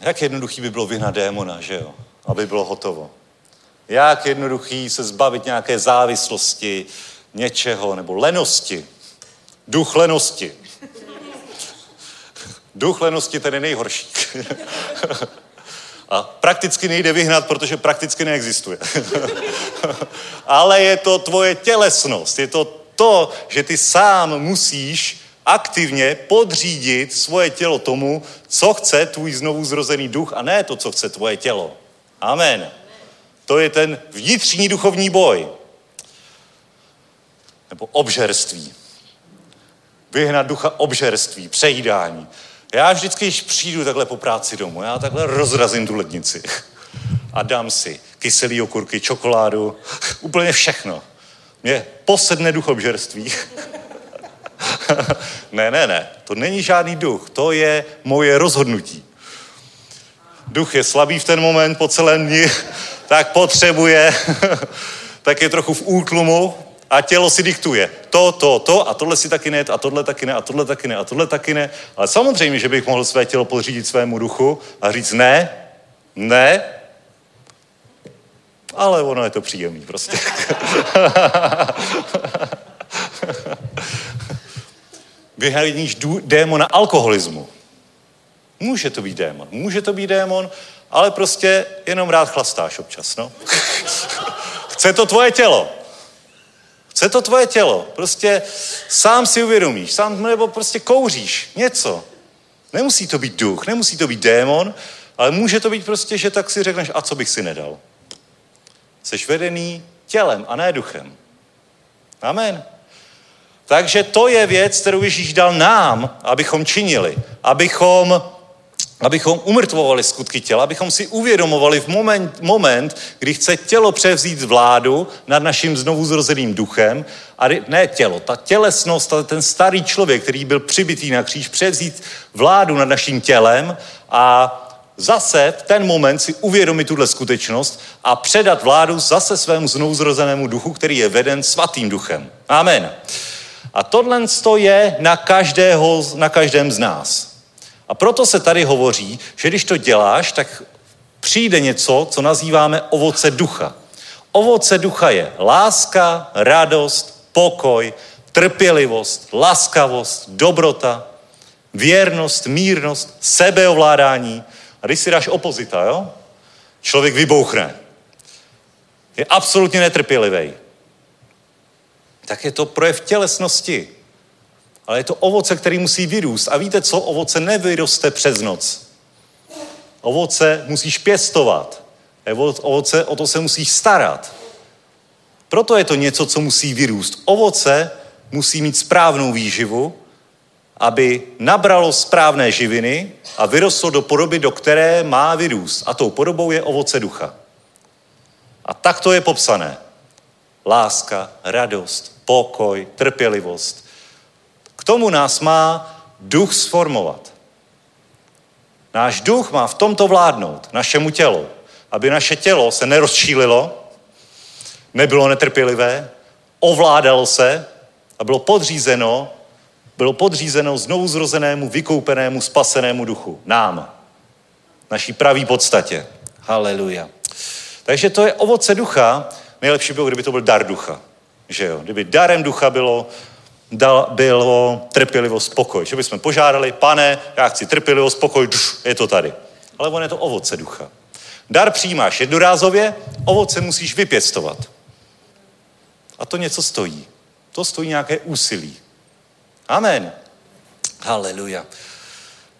jak jednoduchý by bylo vyhnat démona, že jo? Aby bylo hotovo. Jak jednoduchý se zbavit nějaké závislosti, něčeho, nebo lenosti. Duch lenosti. Duch lenosti ten je nejhorší. A prakticky nejde vyhnat, protože prakticky neexistuje. Ale je to tvoje tělesnost, je to to, že ty sám musíš aktivně podřídit svoje tělo tomu, co chce tvůj znovu zrozený duch a ne to, co chce tvoje tělo. Amen. To je ten vnitřní duchovní boj. Nebo obžerství. Vyhnat ducha obžerství, přejídání. Já vždycky, když přijdu takhle po práci domů, já takhle rozrazím tu lednici a dám si kyselý okurky, čokoládu, úplně všechno. Mě posedne duch obžerství. ne, ne, ne, to není žádný duch, to je moje rozhodnutí. Duch je slabý v ten moment po celém dni, tak potřebuje, tak je trochu v útlumu a tělo si diktuje. To, to, to a tohle si taky ne, a tohle taky ne, a tohle taky ne, a tohle taky ne. Ale samozřejmě, že bych mohl své tělo podřídit svému duchu a říct ne, ne, ale ono je to příjemný prostě. Vyhradíš démona alkoholismu. Může to být démon, může to být démon, ale prostě jenom rád chlastáš občas, no. Chce to tvoje tělo. Chce to tvoje tělo. Prostě sám si uvědomíš, sám nebo prostě kouříš něco. Nemusí to být duch, nemusí to být démon, ale může to být prostě, že tak si řekneš, a co bych si nedal. Jsi vedený tělem a ne duchem. Amen. Takže to je věc, kterou Ježíš dal nám, abychom činili. Abychom abychom umrtvovali skutky těla, abychom si uvědomovali v moment, moment, kdy chce tělo převzít vládu nad naším znovu zrozeným duchem, a ne tělo, ta tělesnost, ten starý člověk, který byl přibitý na kříž, převzít vládu nad naším tělem a zase v ten moment si uvědomit tuhle skutečnost a předat vládu zase svému znovuzrozenému duchu, který je veden svatým duchem. Amen. A tohle je na, každého, na každém z nás. A proto se tady hovoří, že když to děláš, tak přijde něco, co nazýváme ovoce ducha. Ovoce ducha je láska, radost, pokoj, trpělivost, laskavost, dobrota, věrnost, mírnost, sebeovládání. A když si dáš opozita, jo? Člověk vybouchne. Je absolutně netrpělivý. Tak je to projev tělesnosti ale je to ovoce, který musí vyrůst. A víte co? Ovoce nevyroste přes noc. Ovoce musíš pěstovat. Ovoce, o to se musíš starat. Proto je to něco, co musí vyrůst. Ovoce musí mít správnou výživu aby nabralo správné živiny a vyrostlo do podoby, do které má vyrůst. A tou podobou je ovoce ducha. A tak to je popsané. Láska, radost, pokoj, trpělivost. Tomu nás má duch sformovat. Náš duch má v tomto vládnout, našemu tělu, aby naše tělo se nerozčílilo, nebylo netrpělivé, ovládalo se a bylo podřízeno, bylo podřízeno znovu zrozenému, vykoupenému, spasenému duchu. Nám. Naší pravý podstatě. Haleluja. Takže to je ovoce ducha. Nejlepší bylo, kdyby to byl dar ducha. Že jo? Kdyby darem ducha bylo, dal, bylo trpělivost, spokoj. Že bychom požádali, pane, já chci trpělivost, spokoj, dš, je to tady. Ale on je to ovoce ducha. Dar přijímáš jednorázově, ovoce musíš vypěstovat. A to něco stojí. To stojí nějaké úsilí. Amen. Haleluja.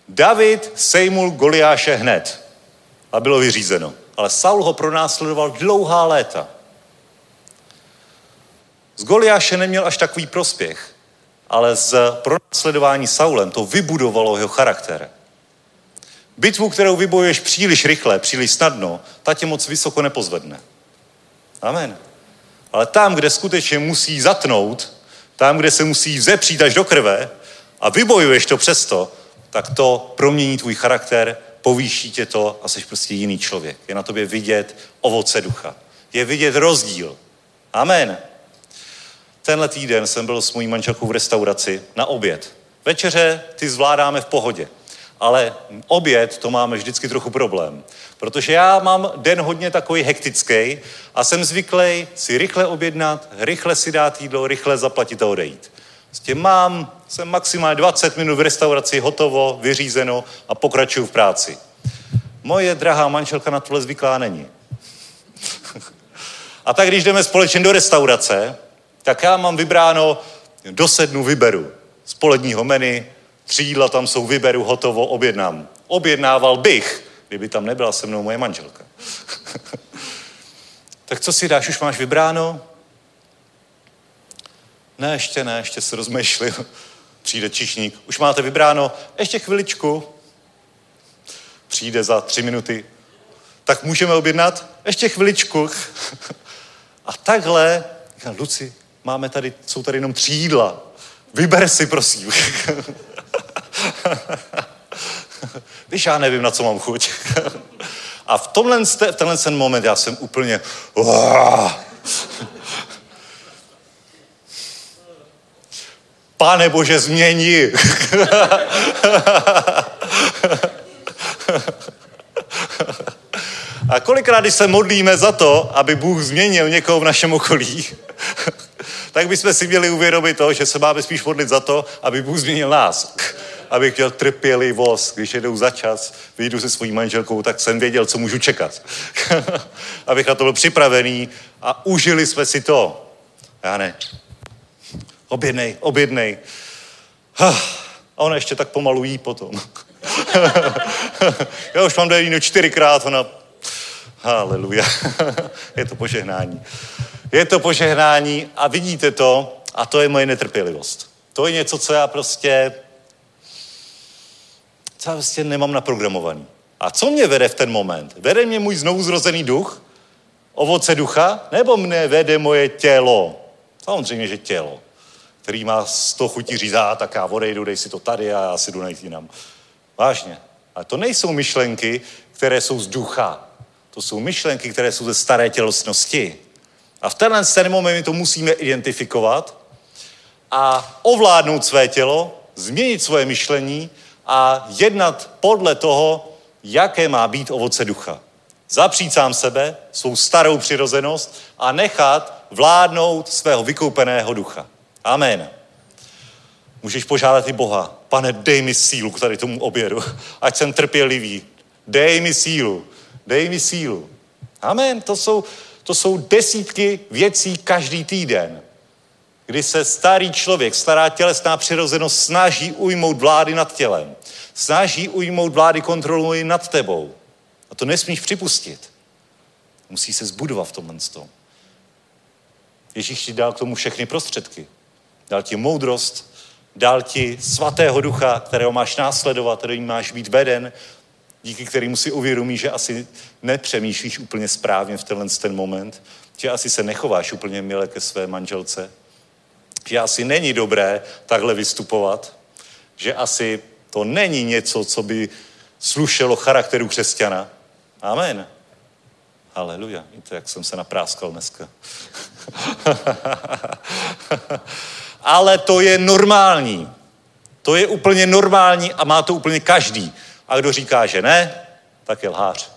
David sejmul Goliáše hned a bylo vyřízeno. Ale Saul ho pronásledoval dlouhá léta. Z Goliáše neměl až takový prospěch, ale z pronásledování Saulem to vybudovalo jeho charakter. Bitvu, kterou vybojuješ příliš rychle, příliš snadno, ta tě moc vysoko nepozvedne. Amen. Ale tam, kde skutečně musí zatnout, tam, kde se musí vzepřít až do krve a vybojuješ to přesto, tak to promění tvůj charakter, povýší tě to a jsi prostě jiný člověk. Je na tobě vidět ovoce ducha. Je vidět rozdíl. Amen. Tenhle týden jsem byl s mojí manželkou v restauraci na oběd. Večeře ty zvládáme v pohodě, ale oběd to máme vždycky trochu problém. Protože já mám den hodně takový hektický a jsem zvyklý si rychle objednat, rychle si dát jídlo, rychle zaplatit a odejít. Prostě mám, jsem maximálně 20 minut v restauraci, hotovo, vyřízeno a pokračuju v práci. Moje drahá manželka na tohle zvyklá není. a tak když jdeme společně do restaurace, tak já mám vybráno, do sednu vyberu. Z poledního menu, tři jídla tam jsou, vyberu, hotovo, objednám. Objednával bych, kdyby tam nebyla se mnou moje manželka. tak co si dáš, už máš vybráno? Ne, ještě ne, ještě se rozmýšlím. Přijde čišník. Už máte vybráno? Ještě chviličku. Přijde za tři minuty. Tak můžeme objednat? Ještě chviličku. A takhle, říkám, Luci, máme tady, jsou tady jenom tři jídla. Vyber si, prosím. Víš, já nevím, na co mám chuť. A v tomhle, v tenhle ten moment já jsem úplně... Pane Bože, změni. A kolikrát, když se modlíme za to, aby Bůh změnil někoho v našem okolí, tak bychom si měli uvědomit to, že se máme spíš modlit za to, aby Bůh změnil nás. Abych měl trpělivost, když jedou za čas, vyjdu se svojí manželkou, tak jsem věděl, co můžu čekat. Abych na to byl připravený a užili jsme si to. Já ne. Objednej, objednej. A ona ještě tak pomalu jí potom. Já už mám do čtyřikrát, ona... Haleluja. Je to požehnání. Je to požehnání a vidíte to a to je moje netrpělivost. To je něco, co já prostě co já prostě nemám naprogramovaný. A co mě vede v ten moment? Vede mě můj znovu zrozený duch, ovoce ducha, nebo mne vede moje tělo? Samozřejmě, že tělo, který má sto chutí a tak já odejdu, dej si to tady a já si jdu najít jinam. Vážně. A to nejsou myšlenky, které jsou z ducha. To jsou myšlenky, které jsou ze staré tělostnosti. A v tenhle ten my to musíme identifikovat a ovládnout své tělo, změnit svoje myšlení a jednat podle toho, jaké má být ovoce ducha. Zapřít sám sebe, svou starou přirozenost a nechat vládnout svého vykoupeného ducha. Amen. Můžeš požádat i Boha, pane, dej mi sílu k tady tomu obědu, ať jsem trpělivý. Dej mi sílu, dej mi sílu. Amen. To jsou, to jsou desítky věcí každý týden, kdy se starý člověk, stará tělesná přirozenost snaží ujmout vlády nad tělem. Snaží ujmout vlády kontrolují nad tebou. A to nesmíš připustit. Musí se zbudovat v tomhle tom. Ježíš ti dal k tomu všechny prostředky. Dal ti moudrost, Dal ti svatého ducha, kterého máš následovat, který máš být veden, díky kterému si uvědomí, že asi nepřemýšlíš úplně správně v tenhle ten moment, že asi se nechováš úplně milé ke své manželce, že asi není dobré takhle vystupovat, že asi to není něco, co by slušelo charakteru křesťana. Amen. Haleluja. Víte, jak jsem se napráskal dneska. Ale to je normální. To je úplně normální a má to úplně každý. A kdo říká, že ne, tak je lhář.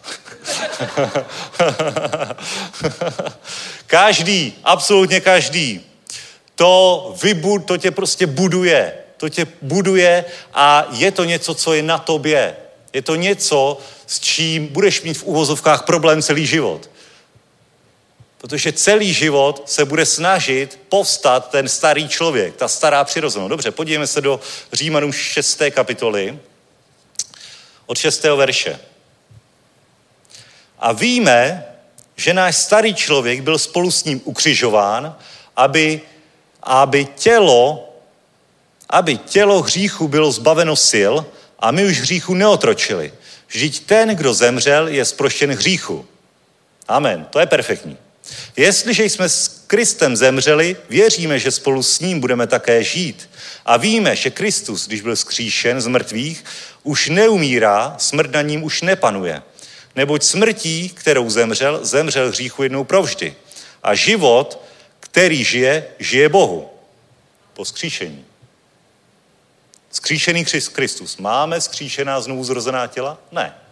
každý, absolutně každý. To, vybud, to tě prostě buduje. To tě buduje a je to něco, co je na tobě. Je to něco, s čím budeš mít v úvozovkách problém celý život. Protože celý život se bude snažit povstat ten starý člověk, ta stará přirozenost. Dobře, podívejme se do Římanů 6. kapitoly od 6. verše. A víme, že náš starý člověk byl spolu s ním ukřižován, aby, aby tělo aby tělo hříchu bylo zbaveno sil a my už hříchu neotročili. Vždyť ten, kdo zemřel, je zproštěn hříchu. Amen. To je perfektní. Jestliže jsme s Kristem zemřeli, věříme, že spolu s ním budeme také žít. A víme, že Kristus, když byl skříšen z mrtvých, už neumírá, smrt na ním už nepanuje. Neboť smrtí, kterou zemřel, zemřel hříchu jednou provždy. A život, který žije, žije Bohu. Po skříšení. Skříšený Kristus. Máme skříšená znovu zrozená těla? Ne.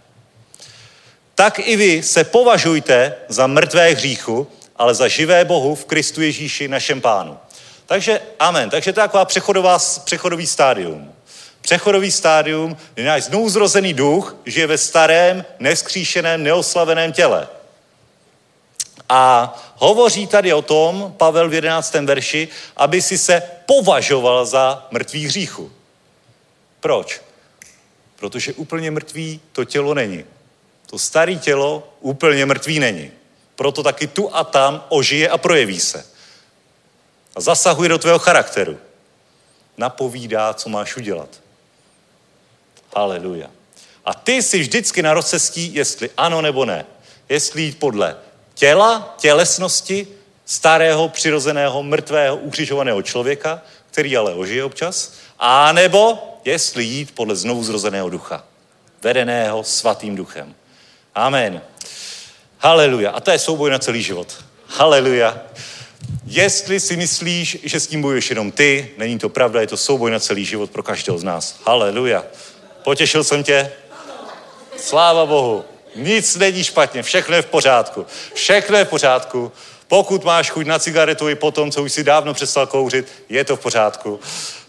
Tak i vy se považujte za mrtvé hříchu, ale za živé Bohu v Kristu Ježíši našem pánu. Takže amen. Takže to je taková přechodová, přechodový stádium. Přechodový stádium, kdy náš znovu zrozený duch žije ve starém, neskříšeném, neoslaveném těle. A hovoří tady o tom, Pavel v 11. verši, aby si se považoval za mrtvý hříchu. Proč? Protože úplně mrtvý to tělo není. To staré tělo úplně mrtvý není. Proto taky tu a tam ožije a projeví se. A zasahuje do tvého charakteru. Napovídá, co máš udělat. Haleluja. A ty jsi vždycky na rozcestí, jestli ano nebo ne. Jestli jít podle těla, tělesnosti, starého, přirozeného, mrtvého, ukřižovaného člověka, který ale ožije občas, a nebo jestli jít podle znovu zrozeného ducha, vedeného svatým duchem. Amen. Haleluja. A to je souboj na celý život. Haleluja. Jestli si myslíš, že s tím bojuješ jenom ty, není to pravda, je to souboj na celý život pro každého z nás. Haleluja. Potěšil jsem tě? Sláva Bohu. Nic není špatně, všechno je v pořádku. Všechno je v pořádku. Pokud máš chuť na cigaretu i potom, co už si dávno přestal kouřit, je to v pořádku.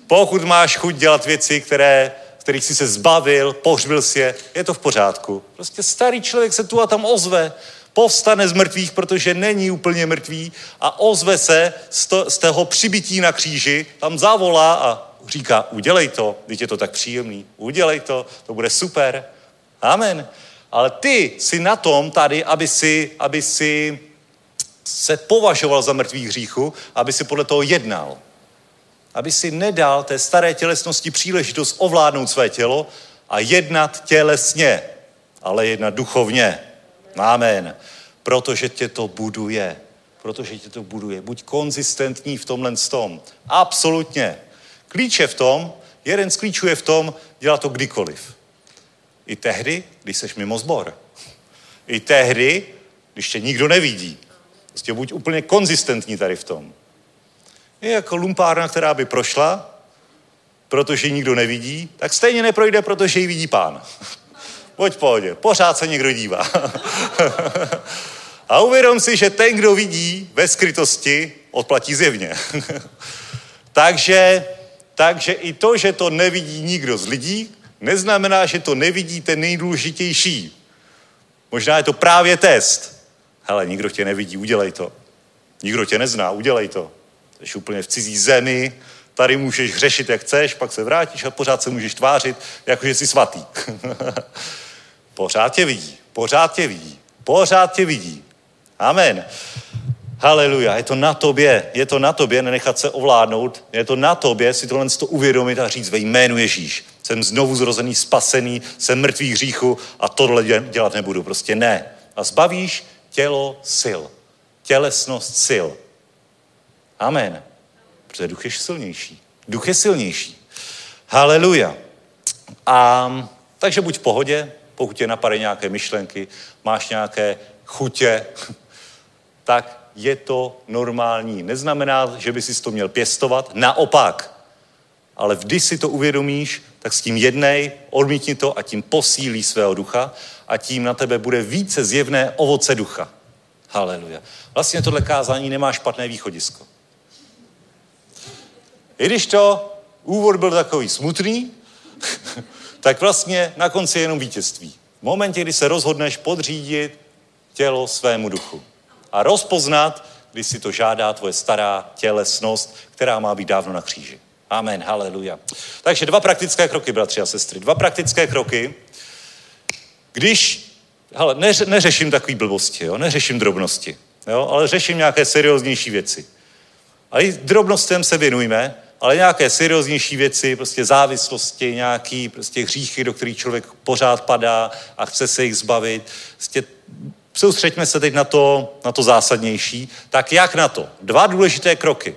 Pokud máš chuť dělat věci, které, kterých jsi se zbavil, pohřbil si je, je to v pořádku. Prostě starý člověk se tu a tam ozve, povstane z mrtvých, protože není úplně mrtvý a ozve se z, to, z toho přibití na kříži, tam zavolá a říká, udělej to, teď je to tak příjemný, udělej to, to bude super. Amen. Ale ty jsi na tom tady, aby si, aby si se považoval za mrtvých hříchu, aby si podle toho jednal aby si nedal té staré tělesnosti příležitost ovládnout své tělo a jednat tělesně, ale jednat duchovně. Amen. Protože tě to buduje. Protože tě to buduje. Buď konzistentní v tomhle tom. Absolutně. Klíč je v tom, jeden z klíčů je v tom, dělat to kdykoliv. I tehdy, když seš mimo zbor. I tehdy, když tě nikdo nevidí. Prostě buď úplně konzistentní tady v tom je jako lumpárna, která by prošla, protože ji nikdo nevidí, tak stejně neprojde, protože ji vidí pán. Pojď pohodě, pořád se někdo dívá. A uvědom si, že ten, kdo vidí ve skrytosti, odplatí zjevně. takže, takže i to, že to nevidí nikdo z lidí, neznamená, že to nevidí ten nejdůležitější. Možná je to právě test. Hele, nikdo tě nevidí, udělej to. Nikdo tě nezná, udělej to jsi úplně v cizí zemi, tady můžeš hřešit, jak chceš, pak se vrátíš a pořád se můžeš tvářit, jako že jsi svatý. pořád tě vidí, pořád tě vidí, pořád tě vidí. Amen. Haleluja, je to na tobě, je to na tobě nenechat se ovládnout, je to na tobě si tohle to uvědomit a říct ve jménu Ježíš. Jsem znovu zrozený, spasený, jsem mrtvý hříchu a tohle dělat nebudu. Prostě ne. A zbavíš tělo sil. Tělesnost sil. Amen. Protože duch je silnější. Duch je silnější. Haleluja. A, takže buď v pohodě, pokud tě napadají nějaké myšlenky, máš nějaké chutě, tak je to normální. Neznamená, že by si to měl pěstovat, naopak. Ale když si to uvědomíš, tak s tím jednej, odmítni to a tím posílí svého ducha a tím na tebe bude více zjevné ovoce ducha. Haleluja. Vlastně tohle kázání nemá špatné východisko. I když to úvod byl takový smutný, tak vlastně na konci je jenom vítězství. V momentě, kdy se rozhodneš podřídit tělo svému duchu a rozpoznat, když si to žádá tvoje stará tělesnost, která má být dávno na kříži. Amen, haleluja. Takže dva praktické kroky, bratři a sestry. Dva praktické kroky. Když, hele, neř, neřeším takový blbosti, jo? neřeším drobnosti, jo? ale řeším nějaké serióznější věci. Ale i drobnostem se věnujme, ale nějaké serióznější věci, prostě závislosti, nějaký prostě hříchy, do kterých člověk pořád padá a chce se jich zbavit. Prostě soustřeďme se teď na to, na to zásadnější. Tak jak na to? Dva důležité kroky.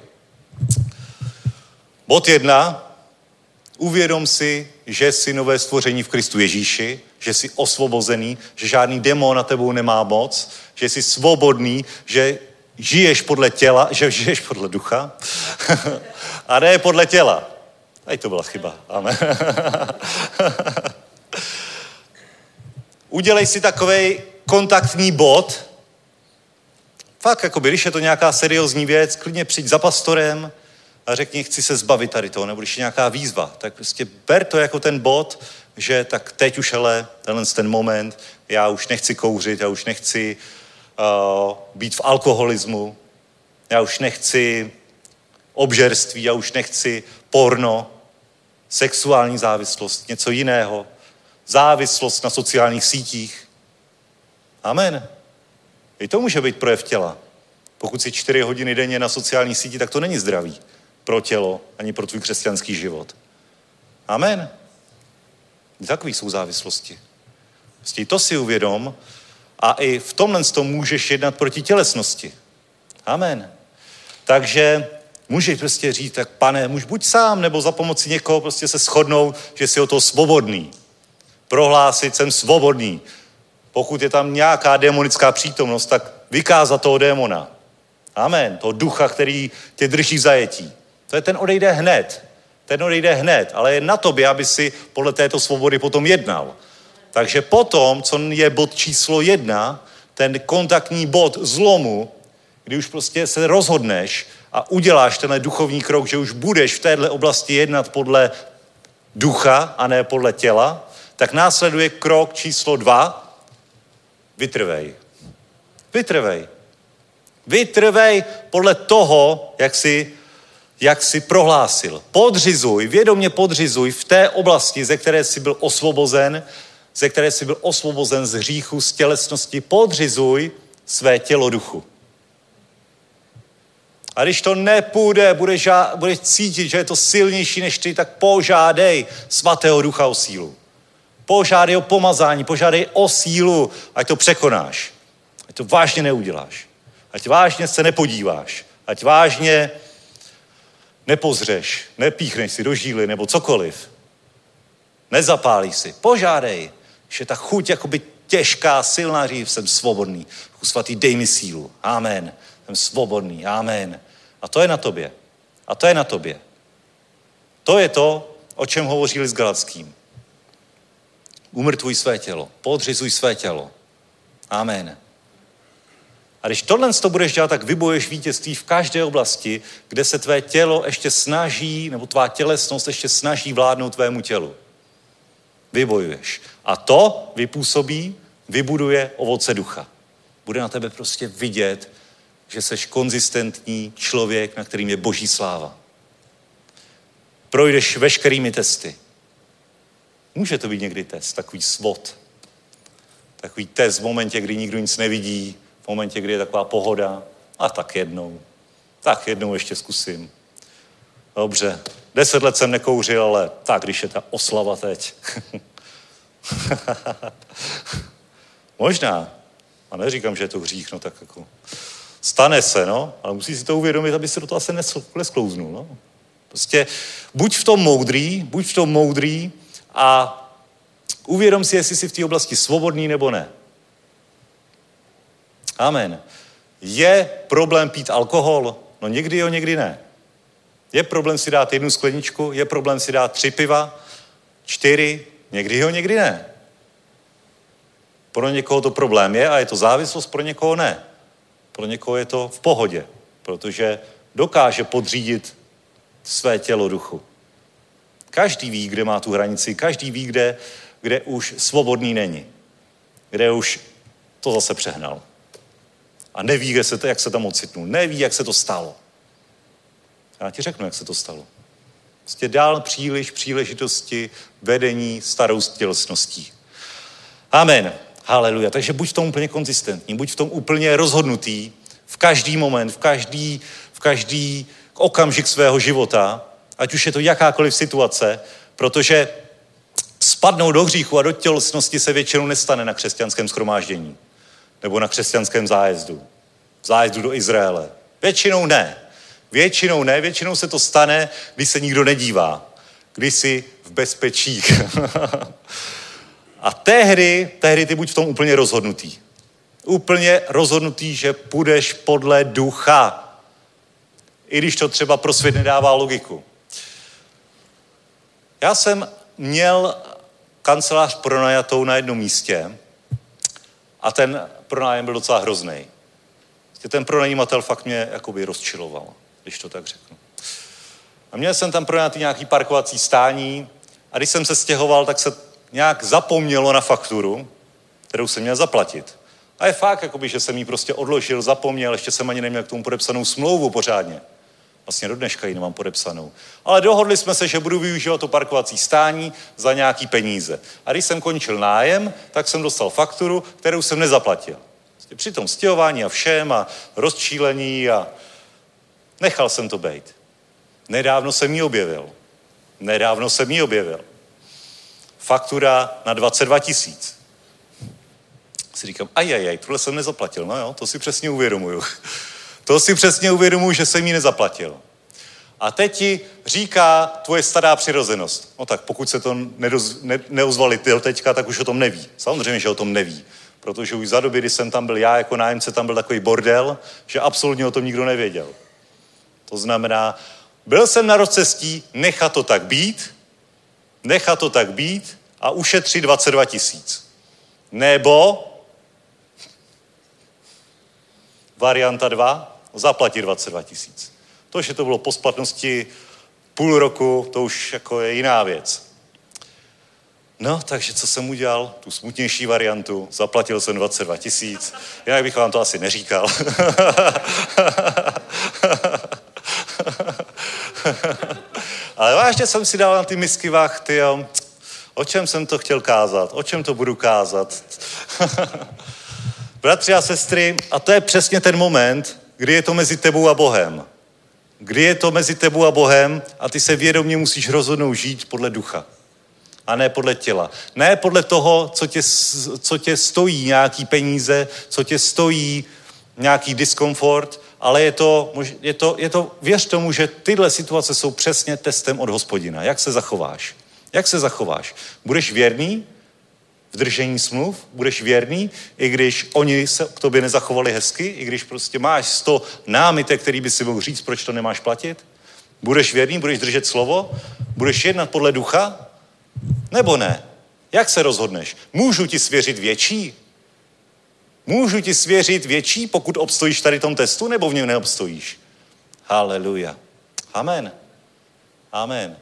Bod jedna. Uvědom si, že jsi nové stvoření v Kristu Ježíši, že jsi osvobozený, že žádný démon na tebou nemá moc, že jsi svobodný, že žiješ podle těla, že žiješ podle ducha a ne podle těla. Tady to byla chyba. Amen. Udělej si takový kontaktní bod. Fakt, jako když je to nějaká seriózní věc, klidně přijď za pastorem a řekni, chci se zbavit tady toho, nebo když je nějaká výzva, tak prostě ber to jako ten bod, že tak teď už ale, tenhle ten moment, já už nechci kouřit, já už nechci uh, být v alkoholismu, já už nechci obžerství, já už nechci porno, sexuální závislost, něco jiného, závislost na sociálních sítích. Amen. I to může být projev těla. Pokud si čtyři hodiny denně na sociální síti, tak to není zdravý pro tělo ani pro tvůj křesťanský život. Amen. Takový jsou závislosti. Prostě to si uvědom a i v tomhle tom můžeš jednat proti tělesnosti. Amen. Takže můžeš prostě říct, tak pane, můž buď sám, nebo za pomoci někoho prostě se shodnout, že jsi o to svobodný. Prohlásit, jsem svobodný. Pokud je tam nějaká demonická přítomnost, tak vykázat toho démona. Amen. Toho ducha, který tě drží v zajetí. To je ten odejde hned. Ten odejde hned, ale je na tobě, aby si podle této svobody potom jednal. Takže potom, co je bod číslo jedna, ten kontaktní bod zlomu, kdy už prostě se rozhodneš a uděláš tenhle duchovní krok, že už budeš v téhle oblasti jednat podle ducha a ne podle těla, tak následuje krok číslo dva. Vytrvej. Vytrvej. Vytrvej podle toho, jak si, jak si prohlásil. Podřizuj, vědomě podřizuj v té oblasti, ze které jsi byl osvobozen, ze které jsi byl osvobozen z hříchu, z tělesnosti, podřizuj své tělo duchu. A když to nepůjde, budeš, budeš cítit, že je to silnější než ty, tak požádej svatého ducha o sílu. Požádej o pomazání, požádej o sílu, ať to překonáš. Ať to vážně neuděláš. Ať vážně se nepodíváš. Ať vážně nepozřeš, nepíchneš si do žíly nebo cokoliv. Nezapálíš si. Požádej, že ta chuť jakoby těžká, silná řív, jsem svobodný. Svatý, dej mi sílu. Amen. Jsem svobodný. Amen. A to je na tobě. A to je na tobě. To je to, o čem hovoří s Galackým. Umrtvuj své tělo. Podřizuj své tělo. Amen. A když tohle to budeš dělat, tak vyboješ vítězství v každé oblasti, kde se tvé tělo ještě snaží, nebo tvá tělesnost ještě snaží vládnout tvému tělu. Vybojuješ. A to vypůsobí, vybuduje ovoce ducha. Bude na tebe prostě vidět, že jsi konzistentní člověk, na kterým je boží sláva. Projdeš veškerými testy. Může to být někdy test, takový svod. Takový test v momentě, kdy nikdo nic nevidí, v momentě, kdy je taková pohoda. A tak jednou. Tak jednou ještě zkusím. Dobře, deset let jsem nekouřil, ale tak, když je ta oslava teď. Možná. A neříkám, že je to hřích, no tak jako... Stane se, no, ale musí si to uvědomit, aby se do toho asi nesklouznul, no. Prostě buď v tom moudrý, buď v tom moudrý a uvědom si, jestli jsi v té oblasti svobodný nebo ne. Amen. Je problém pít alkohol? No někdy jo, někdy ne. Je problém si dát jednu skleničku, je problém si dát tři piva, čtyři, někdy jo, někdy ne. Pro někoho to problém je a je to závislost, pro někoho ne. Pro někoho je to v pohodě, protože dokáže podřídit své tělo duchu. Každý ví, kde má tu hranici, každý ví, kde, kde už svobodný není. Kde už to zase přehnal. A neví, jak se, to, jak se tam ocitnul. Neví, jak se to stalo. Já ti řeknu, jak se to stalo. Prostě dál příliš příležitosti vedení starou tělesností. Amen. Haleluja. Takže buď v tom úplně konzistentní, buď v tom úplně rozhodnutý v každý moment, v každý, v každý okamžik svého života, ať už je to jakákoliv situace, protože spadnout do hříchu a do tělesnosti se většinou nestane na křesťanském schromáždění nebo na křesťanském zájezdu. Zájezdu do Izraele. Většinou ne. Většinou ne, většinou se to stane, když se nikdo nedívá. Když jsi v bezpečí. A tehdy, tehdy ty buď v tom úplně rozhodnutý. Úplně rozhodnutý, že půjdeš podle ducha. I když to třeba pro svět nedává logiku. Já jsem měl kancelář pronajatou na jednom místě a ten pronájem byl docela hrozný. Ten pronajímatel fakt mě jakoby rozčiloval, když to tak řeknu. A měl jsem tam pronajatý nějaký parkovací stání a když jsem se stěhoval, tak se nějak zapomnělo na fakturu, kterou jsem měl zaplatit. A je fakt, jakoby, že jsem ji prostě odložil, zapomněl, ještě jsem ani neměl k tomu podepsanou smlouvu pořádně. Vlastně do dneška ji nemám podepsanou. Ale dohodli jsme se, že budu využívat to parkovací stání za nějaký peníze. A když jsem končil nájem, tak jsem dostal fakturu, kterou jsem nezaplatil. Vlastně při tom stěhování a všem a rozčílení a nechal jsem to být. Nedávno jsem ji objevil. Nedávno jsem ji objevil faktura na 22 tisíc. Si říkám, ajajaj, tohle jsem nezaplatil. No jo, to si přesně uvědomuju. To si přesně uvědomuju, že jsem ji nezaplatil. A teď ti říká tvoje stará přirozenost. No tak pokud se to nedoz, ne, neozvali ty teďka, tak už o tom neví. Samozřejmě, že o tom neví. Protože už za doby, kdy jsem tam byl já jako nájemce, tam byl takový bordel, že absolutně o tom nikdo nevěděl. To znamená, byl jsem na rozcestí nechat to tak být, nechat to tak být a ušetřit 22 tisíc. Nebo varianta 2, zaplatit 22 tisíc. To, že to bylo po splatnosti půl roku, to už jako je jiná věc. No, takže co jsem udělal? Tu smutnější variantu. Zaplatil jsem 22 tisíc. Jinak bych vám to asi neříkal. Ale vážně jsem si dal na ty misky vach, tyjo. O čem jsem to chtěl kázat? O čem to budu kázat? Bratři a sestry, a to je přesně ten moment, kdy je to mezi tebou a Bohem. Kdy je to mezi tebou a Bohem a ty se vědomě musíš rozhodnout žít podle ducha. A ne podle těla. Ne podle toho, co tě, co tě stojí nějaký peníze, co tě stojí nějaký diskomfort, ale je to, je, to, je to, věř tomu, že tyhle situace jsou přesně testem od hospodina. Jak se zachováš? Jak se zachováš? Budeš věrný v držení smluv? Budeš věrný, i když oni se k tobě nezachovali hezky? I když prostě máš 100 námitek, který by si mohl říct, proč to nemáš platit? Budeš věrný? Budeš držet slovo? Budeš jednat podle ducha? Nebo ne? Jak se rozhodneš? Můžu ti svěřit větší? Můžu ti svěřit větší, pokud obstojíš tady tom testu, nebo v něm neobstojíš? Haleluja. Amen. Amen.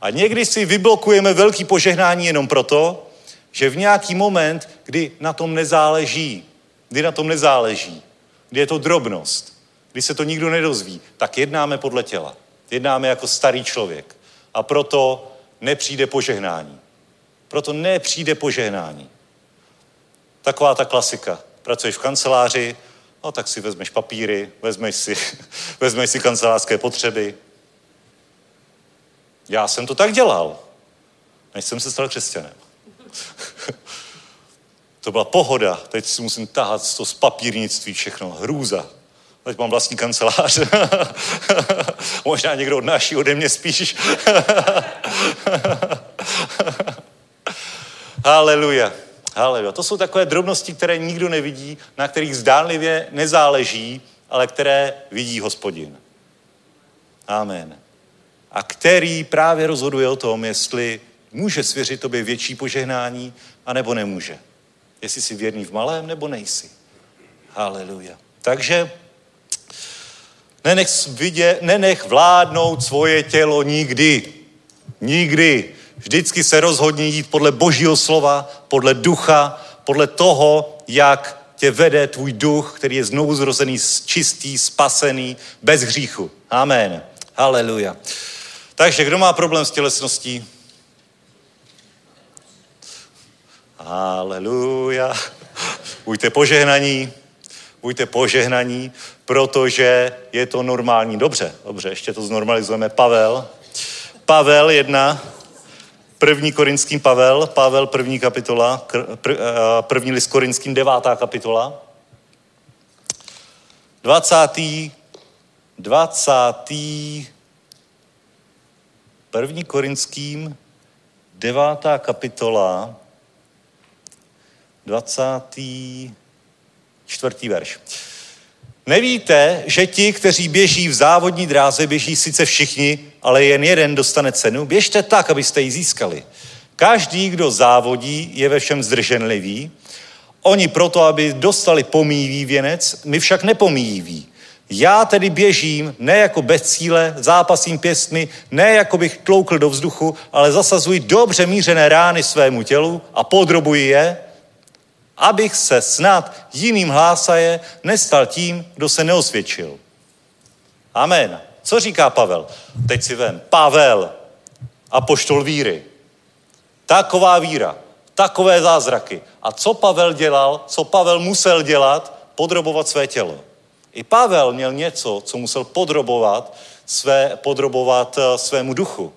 A někdy si vyblokujeme velký požehnání jenom proto, že v nějaký moment, kdy na tom nezáleží, kdy na tom nezáleží, kdy je to drobnost, kdy se to nikdo nedozví, tak jednáme podle těla. Jednáme jako starý člověk. A proto nepřijde požehnání. Proto nepřijde požehnání. Taková ta klasika. Pracuješ v kanceláři No tak si vezmeš papíry, vezmeš si, vezmeš si kancelářské potřeby. Já jsem to tak dělal, než jsem se stal křesťanem. to byla pohoda, teď si musím tahat to z papírnictví všechno, hrůza. Teď mám vlastní kancelář. Možná někdo odnáší ode mě spíš. Haleluja. Haleluja. To jsou takové drobnosti, které nikdo nevidí, na kterých zdánlivě nezáleží, ale které vidí hospodin. Amen. A který právě rozhoduje o tom, jestli může svěřit tobě větší požehnání, anebo nemůže. Jestli jsi věrný v malém, nebo nejsi. Haleluja. Takže nenech, vidě, nenech vládnout svoje tělo nikdy. Nikdy. Vždycky se rozhodni jít podle božího slova, podle ducha, podle toho, jak tě vede tvůj duch, který je znovu zrozený, čistý, spasený, bez hříchu. Amen. Haleluja. Takže kdo má problém s tělesností? Haleluja. Buďte požehnaní, buďte požehnaní, protože je to normální. Dobře, dobře, ještě to znormalizujeme. Pavel. Pavel jedna, první korinským Pavel, Pavel první kapitola, eh, první list korinským devátá kapitola. 20. 20. První korinským devátá kapitola 24. verš. Nevíte, že ti, kteří běží v závodní dráze, běží sice všichni, ale jen jeden dostane cenu? Běžte tak, abyste ji získali. Každý, kdo závodí, je ve všem zdrženlivý. Oni proto, aby dostali pomíjivý věnec, my však nepomíjivý. Já tedy běžím ne jako bez cíle, zápasím pěstmi, ne jako bych tloukl do vzduchu, ale zasazuji dobře mířené rány svému tělu a podrobuji je, abych se snad jiným hlásaje nestal tím, kdo se neosvědčil. Amen. Co říká Pavel? Teď si vem. Pavel, apoštol víry. Taková víra, takové zázraky. A co Pavel dělal, co Pavel musel dělat? Podrobovat své tělo. I Pavel měl něco, co musel podrobovat, své, podrobovat uh, svému duchu.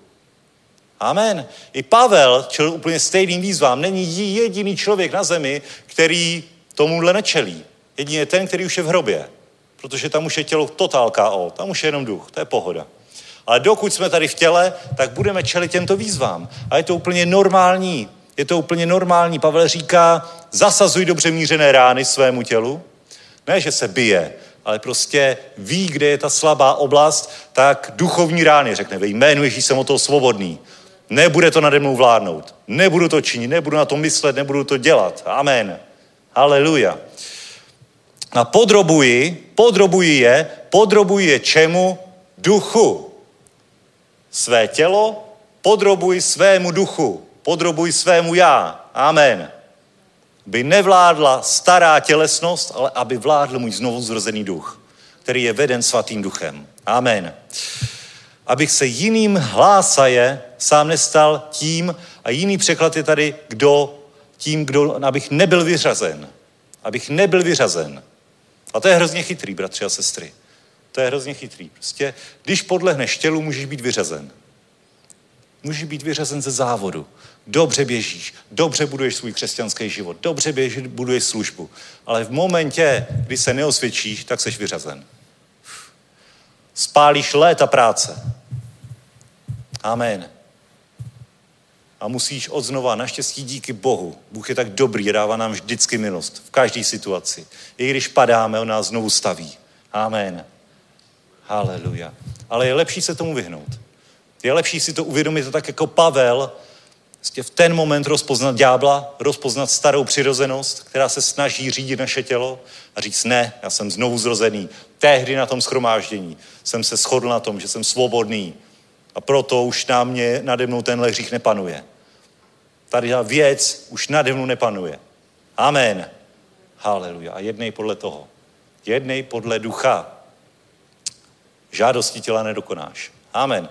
Amen. I Pavel čel úplně stejným výzvám. Není jediný člověk na zemi, který tomuhle nečelí. Jedině ten, který už je v hrobě. Protože tam už je tělo totál KO. Tam už je jenom duch. To je pohoda. Ale dokud jsme tady v těle, tak budeme čelit těmto výzvám. A je to úplně normální. Je to úplně normální. Pavel říká, zasazuj dobře mířené rány svému tělu. Ne, že se bije, ale prostě ví, kde je ta slabá oblast, tak duchovní rány řekne, ve jménu Ježíš jsem o toho svobodný. Nebude to nade mnou vládnout. Nebudu to činit, nebudu na to myslet, nebudu to dělat. Amen. Haleluja. A podrobuji, podrobuji je, podrobuji je čemu? Duchu. Své tělo podrobuji svému duchu, podrobuji svému já. Amen. By nevládla stará tělesnost, ale aby vládl můj znovu zrozený duch, který je veden svatým duchem. Amen abych se jiným hlásaje sám nestal tím, a jiný překlad je tady, kdo, tím, kdo, abych nebyl vyřazen. Abych nebyl vyřazen. A to je hrozně chytrý, bratři a sestry. To je hrozně chytrý. Prostě, když podlehneš tělu, můžeš být vyřazen. Můžeš být vyřazen ze závodu. Dobře běžíš, dobře buduješ svůj křesťanský život, dobře běžíš, buduješ službu. Ale v momentě, kdy se neosvědčíš, tak seš vyřazen. Spálíš léta práce. Amen. A musíš odznova, naštěstí díky Bohu. Bůh je tak dobrý, dává nám vždycky milost. V každé situaci. I když padáme, on nás znovu staví. Amen. Haleluja. Ale je lepší se tomu vyhnout. Je lepší si to uvědomit tak jako Pavel, Prostě v ten moment rozpoznat ďábla, rozpoznat starou přirozenost, která se snaží řídit naše tělo a říct ne, já jsem znovu zrozený. Tehdy na tom schromáždění jsem se shodl na tom, že jsem svobodný a proto už na mě, nade mnou tenhle hřích nepanuje. Tady ta věc už nade mnou nepanuje. Amen. Haleluja. A jednej podle toho. Jednej podle ducha. Žádosti těla nedokonáš. Amen.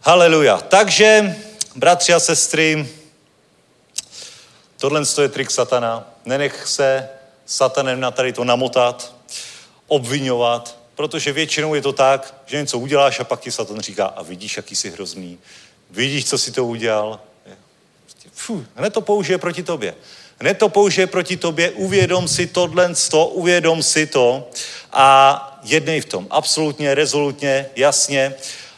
Haleluja. Takže Bratři a sestry, tohle je trik satana. Nenech se satanem na tady to namotat. obvinovat, protože většinou je to tak, že něco uděláš a pak ti Satan říká, a vidíš, jaký jsi hrozný, vidíš, co si to udělal. Fuh, hned to použije proti tobě. Hned to použije proti tobě, uvědom si tohle, to, uvědom si to a jednej v tom. Absolutně, rezolutně, jasně.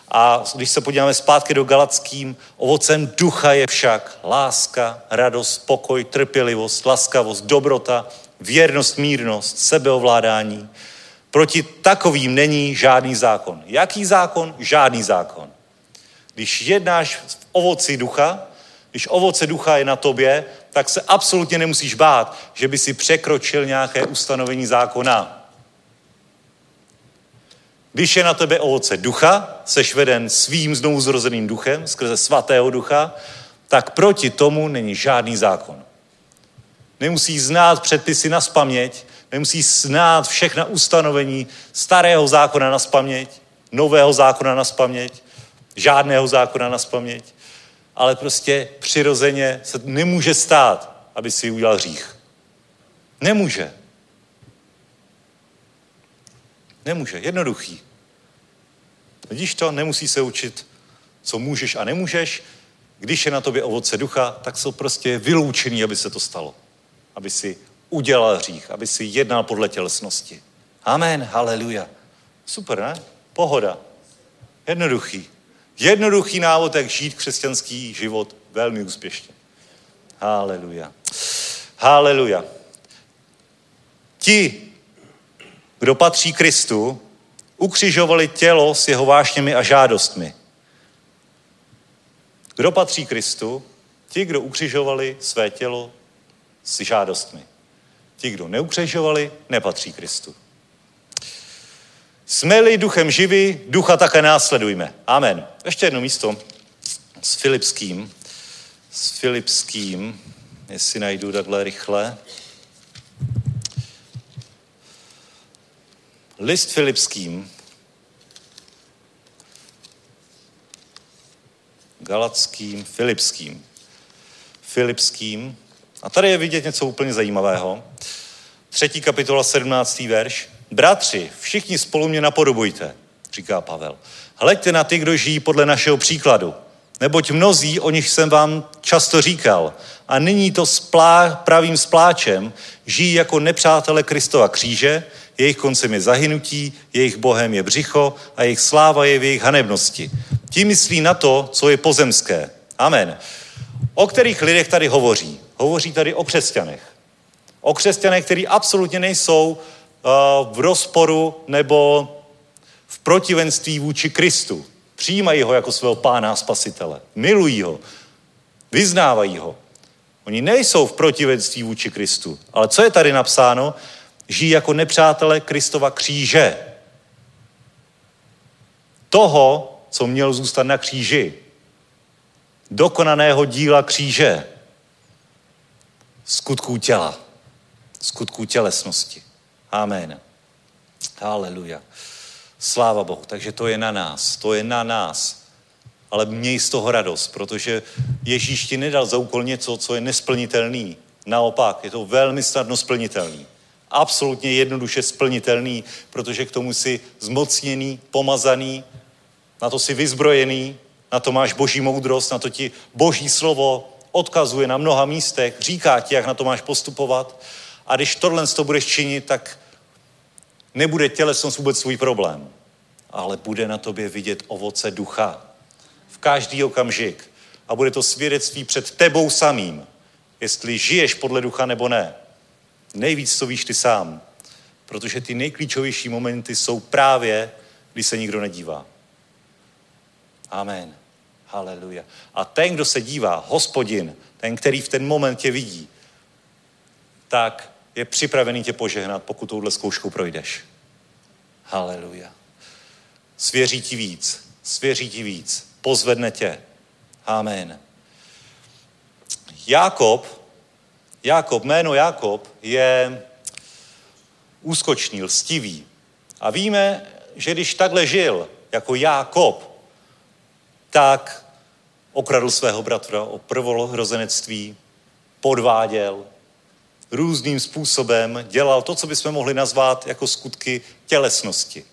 A když se podíváme zpátky do Galackým, ovocem ducha je však láska, radost, pokoj, trpělivost, laskavost, dobrota, věrnost, mírnost, sebeovládání. Proti takovým není žádný zákon. Jaký zákon? Žádný zákon. Když jednáš v ovoci ducha, když ovoce ducha je na tobě, tak se absolutně nemusíš bát, že by si překročil nějaké ustanovení zákona. Když je na tebe ovoce ducha, seš veden svým znovu zrozeným duchem, skrze svatého ducha, tak proti tomu není žádný zákon. Nemusíš znát předpisy na spaměť, nemusíš znát všechna ustanovení starého zákona na spaměť, nového zákona na spaměť, žádného zákona na spaměť, ale prostě přirozeně se nemůže stát, aby si udělal hřích. Nemůže. Nemůže. Jednoduchý. Vidíš to? Nemusí se učit, co můžeš a nemůžeš. Když je na tobě ovoce ducha, tak jsou prostě vyloučený, aby se to stalo. Aby si udělal hřích, aby si jednal podle tělesnosti. Amen, haleluja. Super, ne? Pohoda. Jednoduchý. Jednoduchý návod, jak žít křesťanský život velmi úspěšně. Haleluja. Haleluja. Ti, kdo patří Kristu, ukřižovali tělo s jeho vášněmi a žádostmi. Kdo patří Kristu? Ti, kdo ukřižovali své tělo s žádostmi. Ti, kdo neukřižovali, nepatří Kristu. Jsme-li duchem živí, ducha také následujme. Amen. Ještě jedno místo s Filipským. S Filipským, jestli najdu takhle rychle. List Filipským, Galackým, Filipským. Filipským. A tady je vidět něco úplně zajímavého. Třetí kapitola, 17. verš. Bratři, všichni spolu mě napodobujte, říká Pavel. Hleďte na ty, kdo žijí podle našeho příkladu. Neboť mnozí, o nich jsem vám často říkal, a nyní to splá, pravým spláčem, žijí jako nepřátele Kristova kříže, jejich koncem je zahynutí, jejich bohem je břicho a jejich sláva je v jejich hanebnosti. Ti myslí na to, co je pozemské. Amen. O kterých lidech tady hovoří? Hovoří tady o křesťanech. O křesťanech, kteří absolutně nejsou uh, v rozporu nebo v protivenství vůči Kristu. Přijímají ho jako svého pána a spasitele. Milují ho. Vyznávají ho. Oni nejsou v protivenství vůči Kristu. Ale co je tady napsáno? Žijí jako nepřátelé Kristova kříže. Toho, co měl zůstat na kříži. Dokonaného díla kříže. Skutků těla. Skutků tělesnosti. Amen. Haleluja. Sláva Bohu. Takže to je na nás. To je na nás. Ale měj z toho radost, protože Ježíš ti nedal za úkol něco, co je nesplnitelný. Naopak, je to velmi snadno splnitelný. Absolutně jednoduše splnitelný, protože k tomu si zmocněný, pomazaný, na to si vyzbrojený, na to máš boží moudrost, na to ti boží slovo odkazuje na mnoha místech, říká ti, jak na to máš postupovat. A když tohle to budeš činit, tak nebude tělesnost vůbec svůj problém, ale bude na tobě vidět ovoce ducha v každý okamžik. A bude to svědectví před tebou samým, jestli žiješ podle ducha nebo ne. Nejvíc to víš ty sám, protože ty nejklíčovější momenty jsou právě, když se nikdo nedívá. Amen. Haleluja. A ten, kdo se dívá, hospodin, ten, který v ten moment tě vidí, tak je připravený tě požehnat, pokud touhle zkouškou projdeš. Haleluja. Svěří ti víc, svěří ti víc, pozvedne tě. Amen. Jákob, Jákob, jméno Jákob je úskočný, lstivý. A víme, že když takhle žil, jako Jákob, tak okradl svého bratra o prvorozenectví, podváděl, různým způsobem dělal to, co bychom mohli nazvat jako skutky tělesnosti.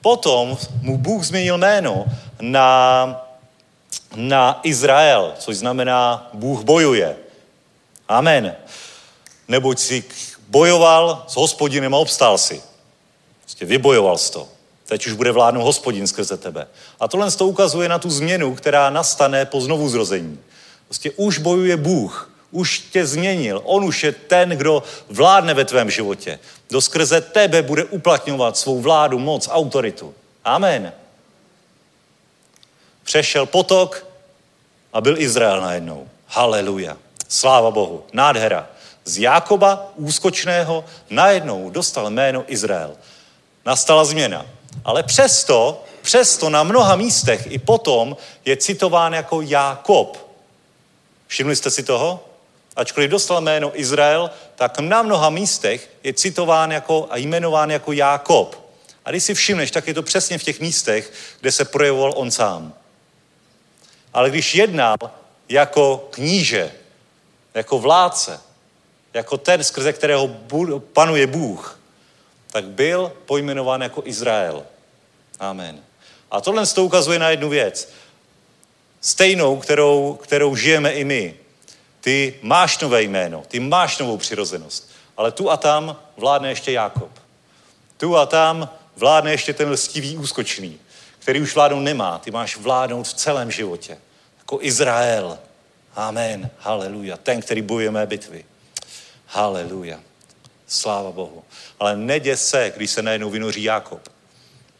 Potom mu Bůh změnil jméno na, na Izrael, což znamená Bůh bojuje. Amen. Neboť si bojoval s hospodinem a obstál si. Prostě vybojoval jsi to. Teď už bude vládnout hospodin skrze tebe. A tohle to ukazuje na tu změnu, která nastane po znovu zrození. Prostě už bojuje Bůh, už tě změnil. On už je ten, kdo vládne ve tvém životě. Kdo skrze tebe bude uplatňovat svou vládu, moc, autoritu. Amen. Přešel potok a byl Izrael najednou. Haleluja. Sláva Bohu. Nádhera. Z Jákoba úskočného najednou dostal jméno Izrael. Nastala změna. Ale přesto, přesto na mnoha místech i potom je citován jako Jákob. Všimli jste si toho? Ačkoliv dostal jméno Izrael, tak na mnoha místech je citován jako a jmenován jako Jákob. A když si všimneš, tak je to přesně v těch místech, kde se projevoval on sám. Ale když jednal jako kníže, jako vládce, jako ten, skrze kterého panuje Bůh, tak byl pojmenován jako Izrael. Amen. A tohle to ukazuje na jednu věc. Stejnou, kterou, kterou žijeme i my. Ty máš nové jméno, ty máš novou přirozenost, ale tu a tam vládne ještě Jákob. Tu a tam vládne ještě ten lstivý úskočný, který už vládnout nemá. Ty máš vládnout v celém životě. Jako Izrael. Amen. Haleluja. Ten, který bojuje mé bitvy. Haleluja. Sláva Bohu. Ale nedě se, když se najednou vynoří Jákob.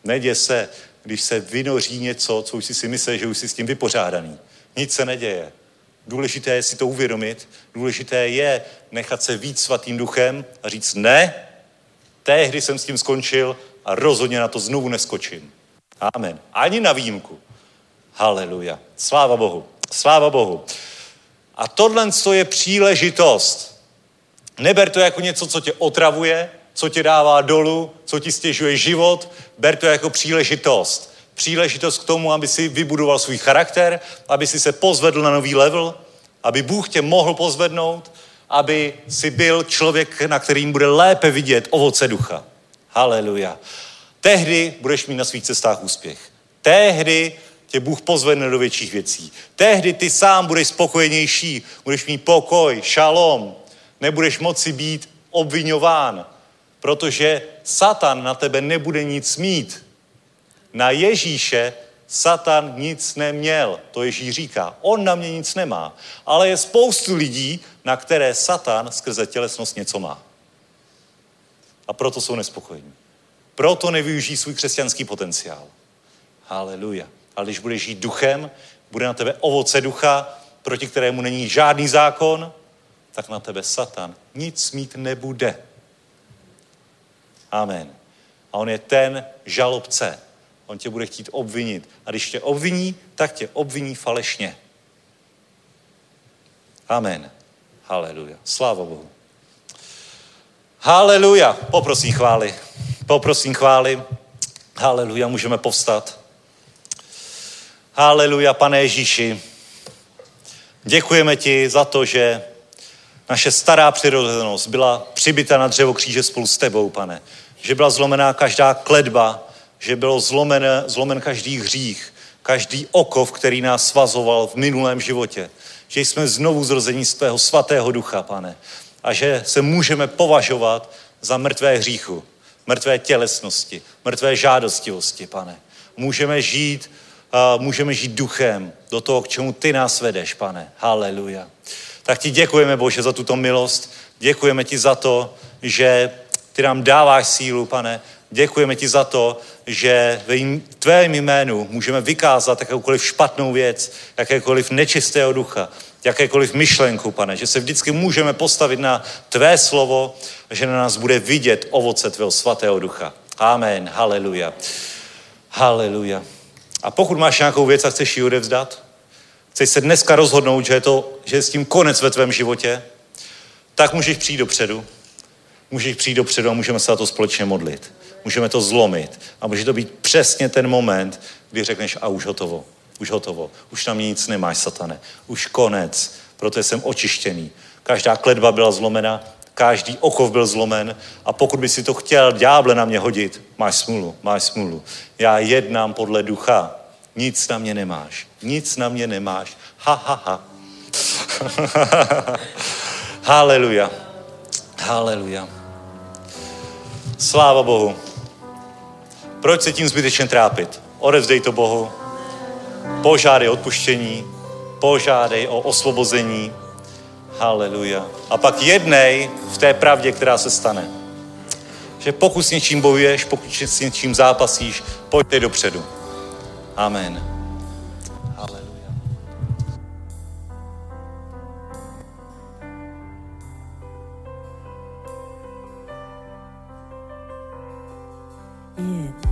Nedě se, když se vynoří něco, co už si si myslel, že už jsi s tím vypořádaný. Nic se neděje. Důležité je si to uvědomit. Důležité je nechat se víc svatým duchem a říct ne, tehdy jsem s tím skončil a rozhodně na to znovu neskočím. Amen. Ani na výjimku. Haleluja. Sláva Bohu. Sláva Bohu. A tohle je příležitost. Neber to jako něco, co tě otravuje, co tě dává dolů, co ti stěžuje život. Ber to jako příležitost. Příležitost k tomu, aby si vybudoval svůj charakter, aby si se pozvedl na nový level, aby Bůh tě mohl pozvednout, aby si byl člověk, na kterým bude lépe vidět ovoce ducha. Haleluja. Tehdy budeš mít na svých cestách úspěch. Tehdy tě Bůh pozvedne do větších věcí. Tehdy ty sám budeš spokojenější, budeš mít pokoj, šalom, nebudeš moci být obvinován, protože Satan na tebe nebude nic mít. Na Ježíše Satan nic neměl, to Ježíš říká. On na mě nic nemá. Ale je spoustu lidí, na které Satan skrze tělesnost něco má. A proto jsou nespokojení. Proto nevyužijí svůj křesťanský potenciál. Haleluja. Ale když budeš žít duchem, bude na tebe ovoce ducha, proti kterému není žádný zákon, tak na tebe Satan nic mít nebude. Amen. A on je ten žalobce. On tě bude chtít obvinit. A když tě obviní, tak tě obviní falešně. Amen. Haleluja. Sláva Bohu. Haleluja. Poprosím chvály. Poprosím chvály. Haleluja. Můžeme povstat. Haleluja, pane Ježíši. Děkujeme ti za to, že naše stará přirozenost byla přibyta na dřevo kříže spolu s tebou, pane. Že byla zlomená každá kledba, že bylo zlomen, zlomen každý hřích, každý okov, který nás svazoval v minulém životě. Že jsme znovu zrození z tvého svatého ducha, pane. A že se můžeme považovat za mrtvé hříchu, mrtvé tělesnosti, mrtvé žádostivosti, pane. Můžeme žít, uh, můžeme žít duchem do toho, k čemu ty nás vedeš, pane. Haleluja. Tak ti děkujeme, Bože, za tuto milost. Děkujeme ti za to, že ty nám dáváš sílu, pane. Děkujeme ti za to, že ve tvém jménu můžeme vykázat jakoukoliv špatnou věc, jakékoliv nečistého ducha, jakékoliv myšlenku, pane, že se vždycky můžeme postavit na tvé slovo, že na nás bude vidět ovoce tvého svatého ducha. Amen. Haleluja. Haleluja. A pokud máš nějakou věc a chceš ji odevzdat, chceš se dneska rozhodnout, že je, to, že je s tím konec ve tvém životě, tak můžeš přijít dopředu. Můžeš přijít dopředu a můžeme se na to společně modlit. Můžeme to zlomit. A může to být přesně ten moment, kdy řekneš a už hotovo. Už hotovo. Už na mě nic nemáš, satane. Už konec. Proto jsem očištěný. Každá kledba byla zlomena, každý okov byl zlomen a pokud by si to chtěl ďáble na mě hodit, máš smůlu, máš smůlu. Já jednám podle ducha. Nic na mě nemáš. Nic na mě nemáš. Ha, ha, ha. Haleluja. Haleluja. Sláva Bohu. Proč se tím zbytečně trápit? Odevzdej to Bohu. Požádej odpuštění. Požádej o osvobození. Haleluja. A pak jednej v té pravdě, která se stane. Že pokud s něčím bojuješ, pokud s něčím zápasíš, pojďte dopředu. Amen. Haleluja. Je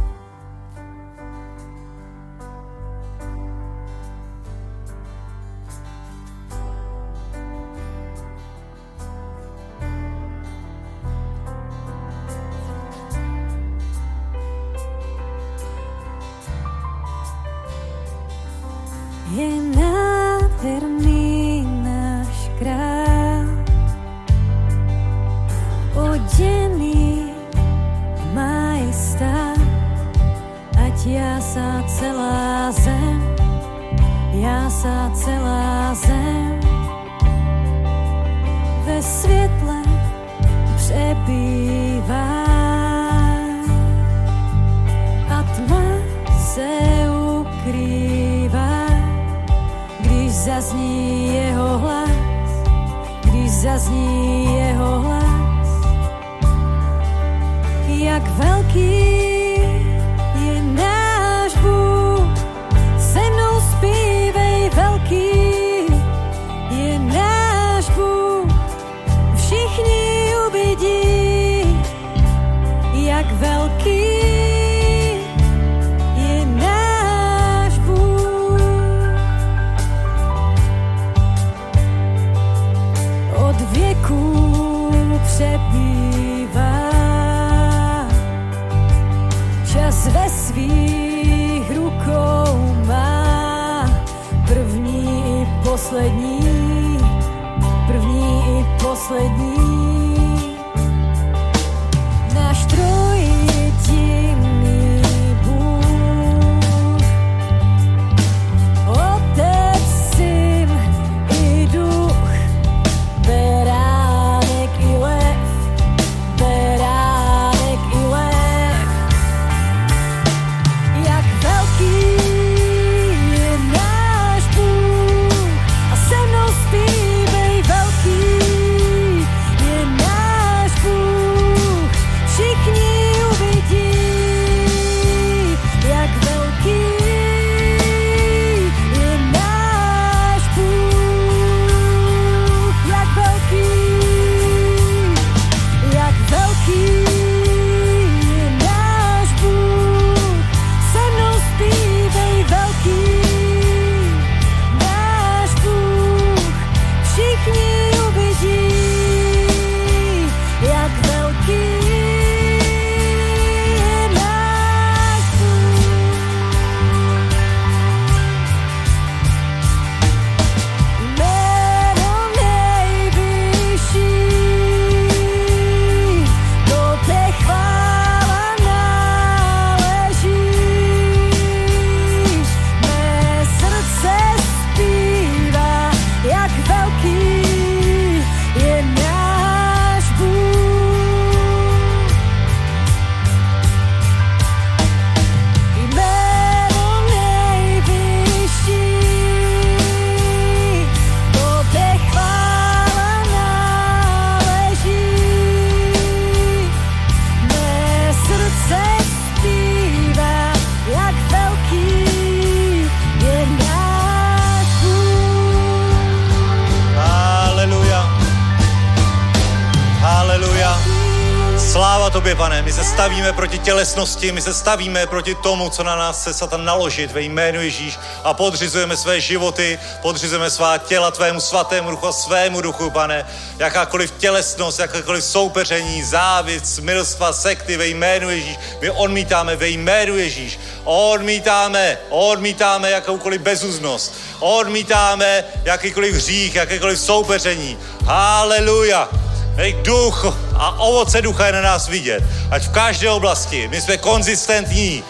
tělesnosti, my se stavíme proti tomu, co na nás chce Satan naložit ve jménu Ježíš a podřizujeme své životy, podřizujeme svá těla tvému svatému duchu a svému duchu, pane. Jakákoliv tělesnost, jakákoliv soupeření, závist, smilstva, sekty ve jménu Ježíš, my odmítáme ve jménu Ježíš. Odmítáme, odmítáme jakoukoliv bezuznost, odmítáme jakýkoliv hřích, jakékoliv soupeření. Haleluja. Nech duch a ovoce ducha je na nás vidět. Ať v každé oblasti my jsme konzistentní,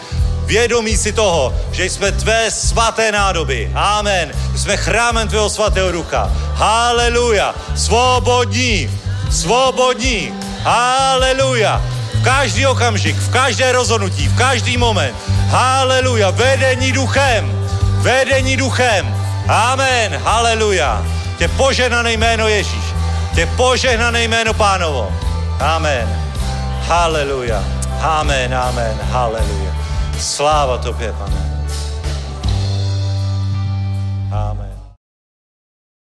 vědomí si toho, že jsme tvé svaté nádoby. Amen. Jsme chrámem tvého svatého ducha. Haleluja. Svobodní. Svobodní. Haleluja. V každý okamžik, v každé rozhodnutí, v každý moment. Haleluja. Vedení duchem. Vedení duchem. Amen. Haleluja. Tě požehnané jméno Ježíš. Tě požehnané jméno Pánovo. Amen. Haleluja. Amen, amen, haleluja. Sláva tobě, pane.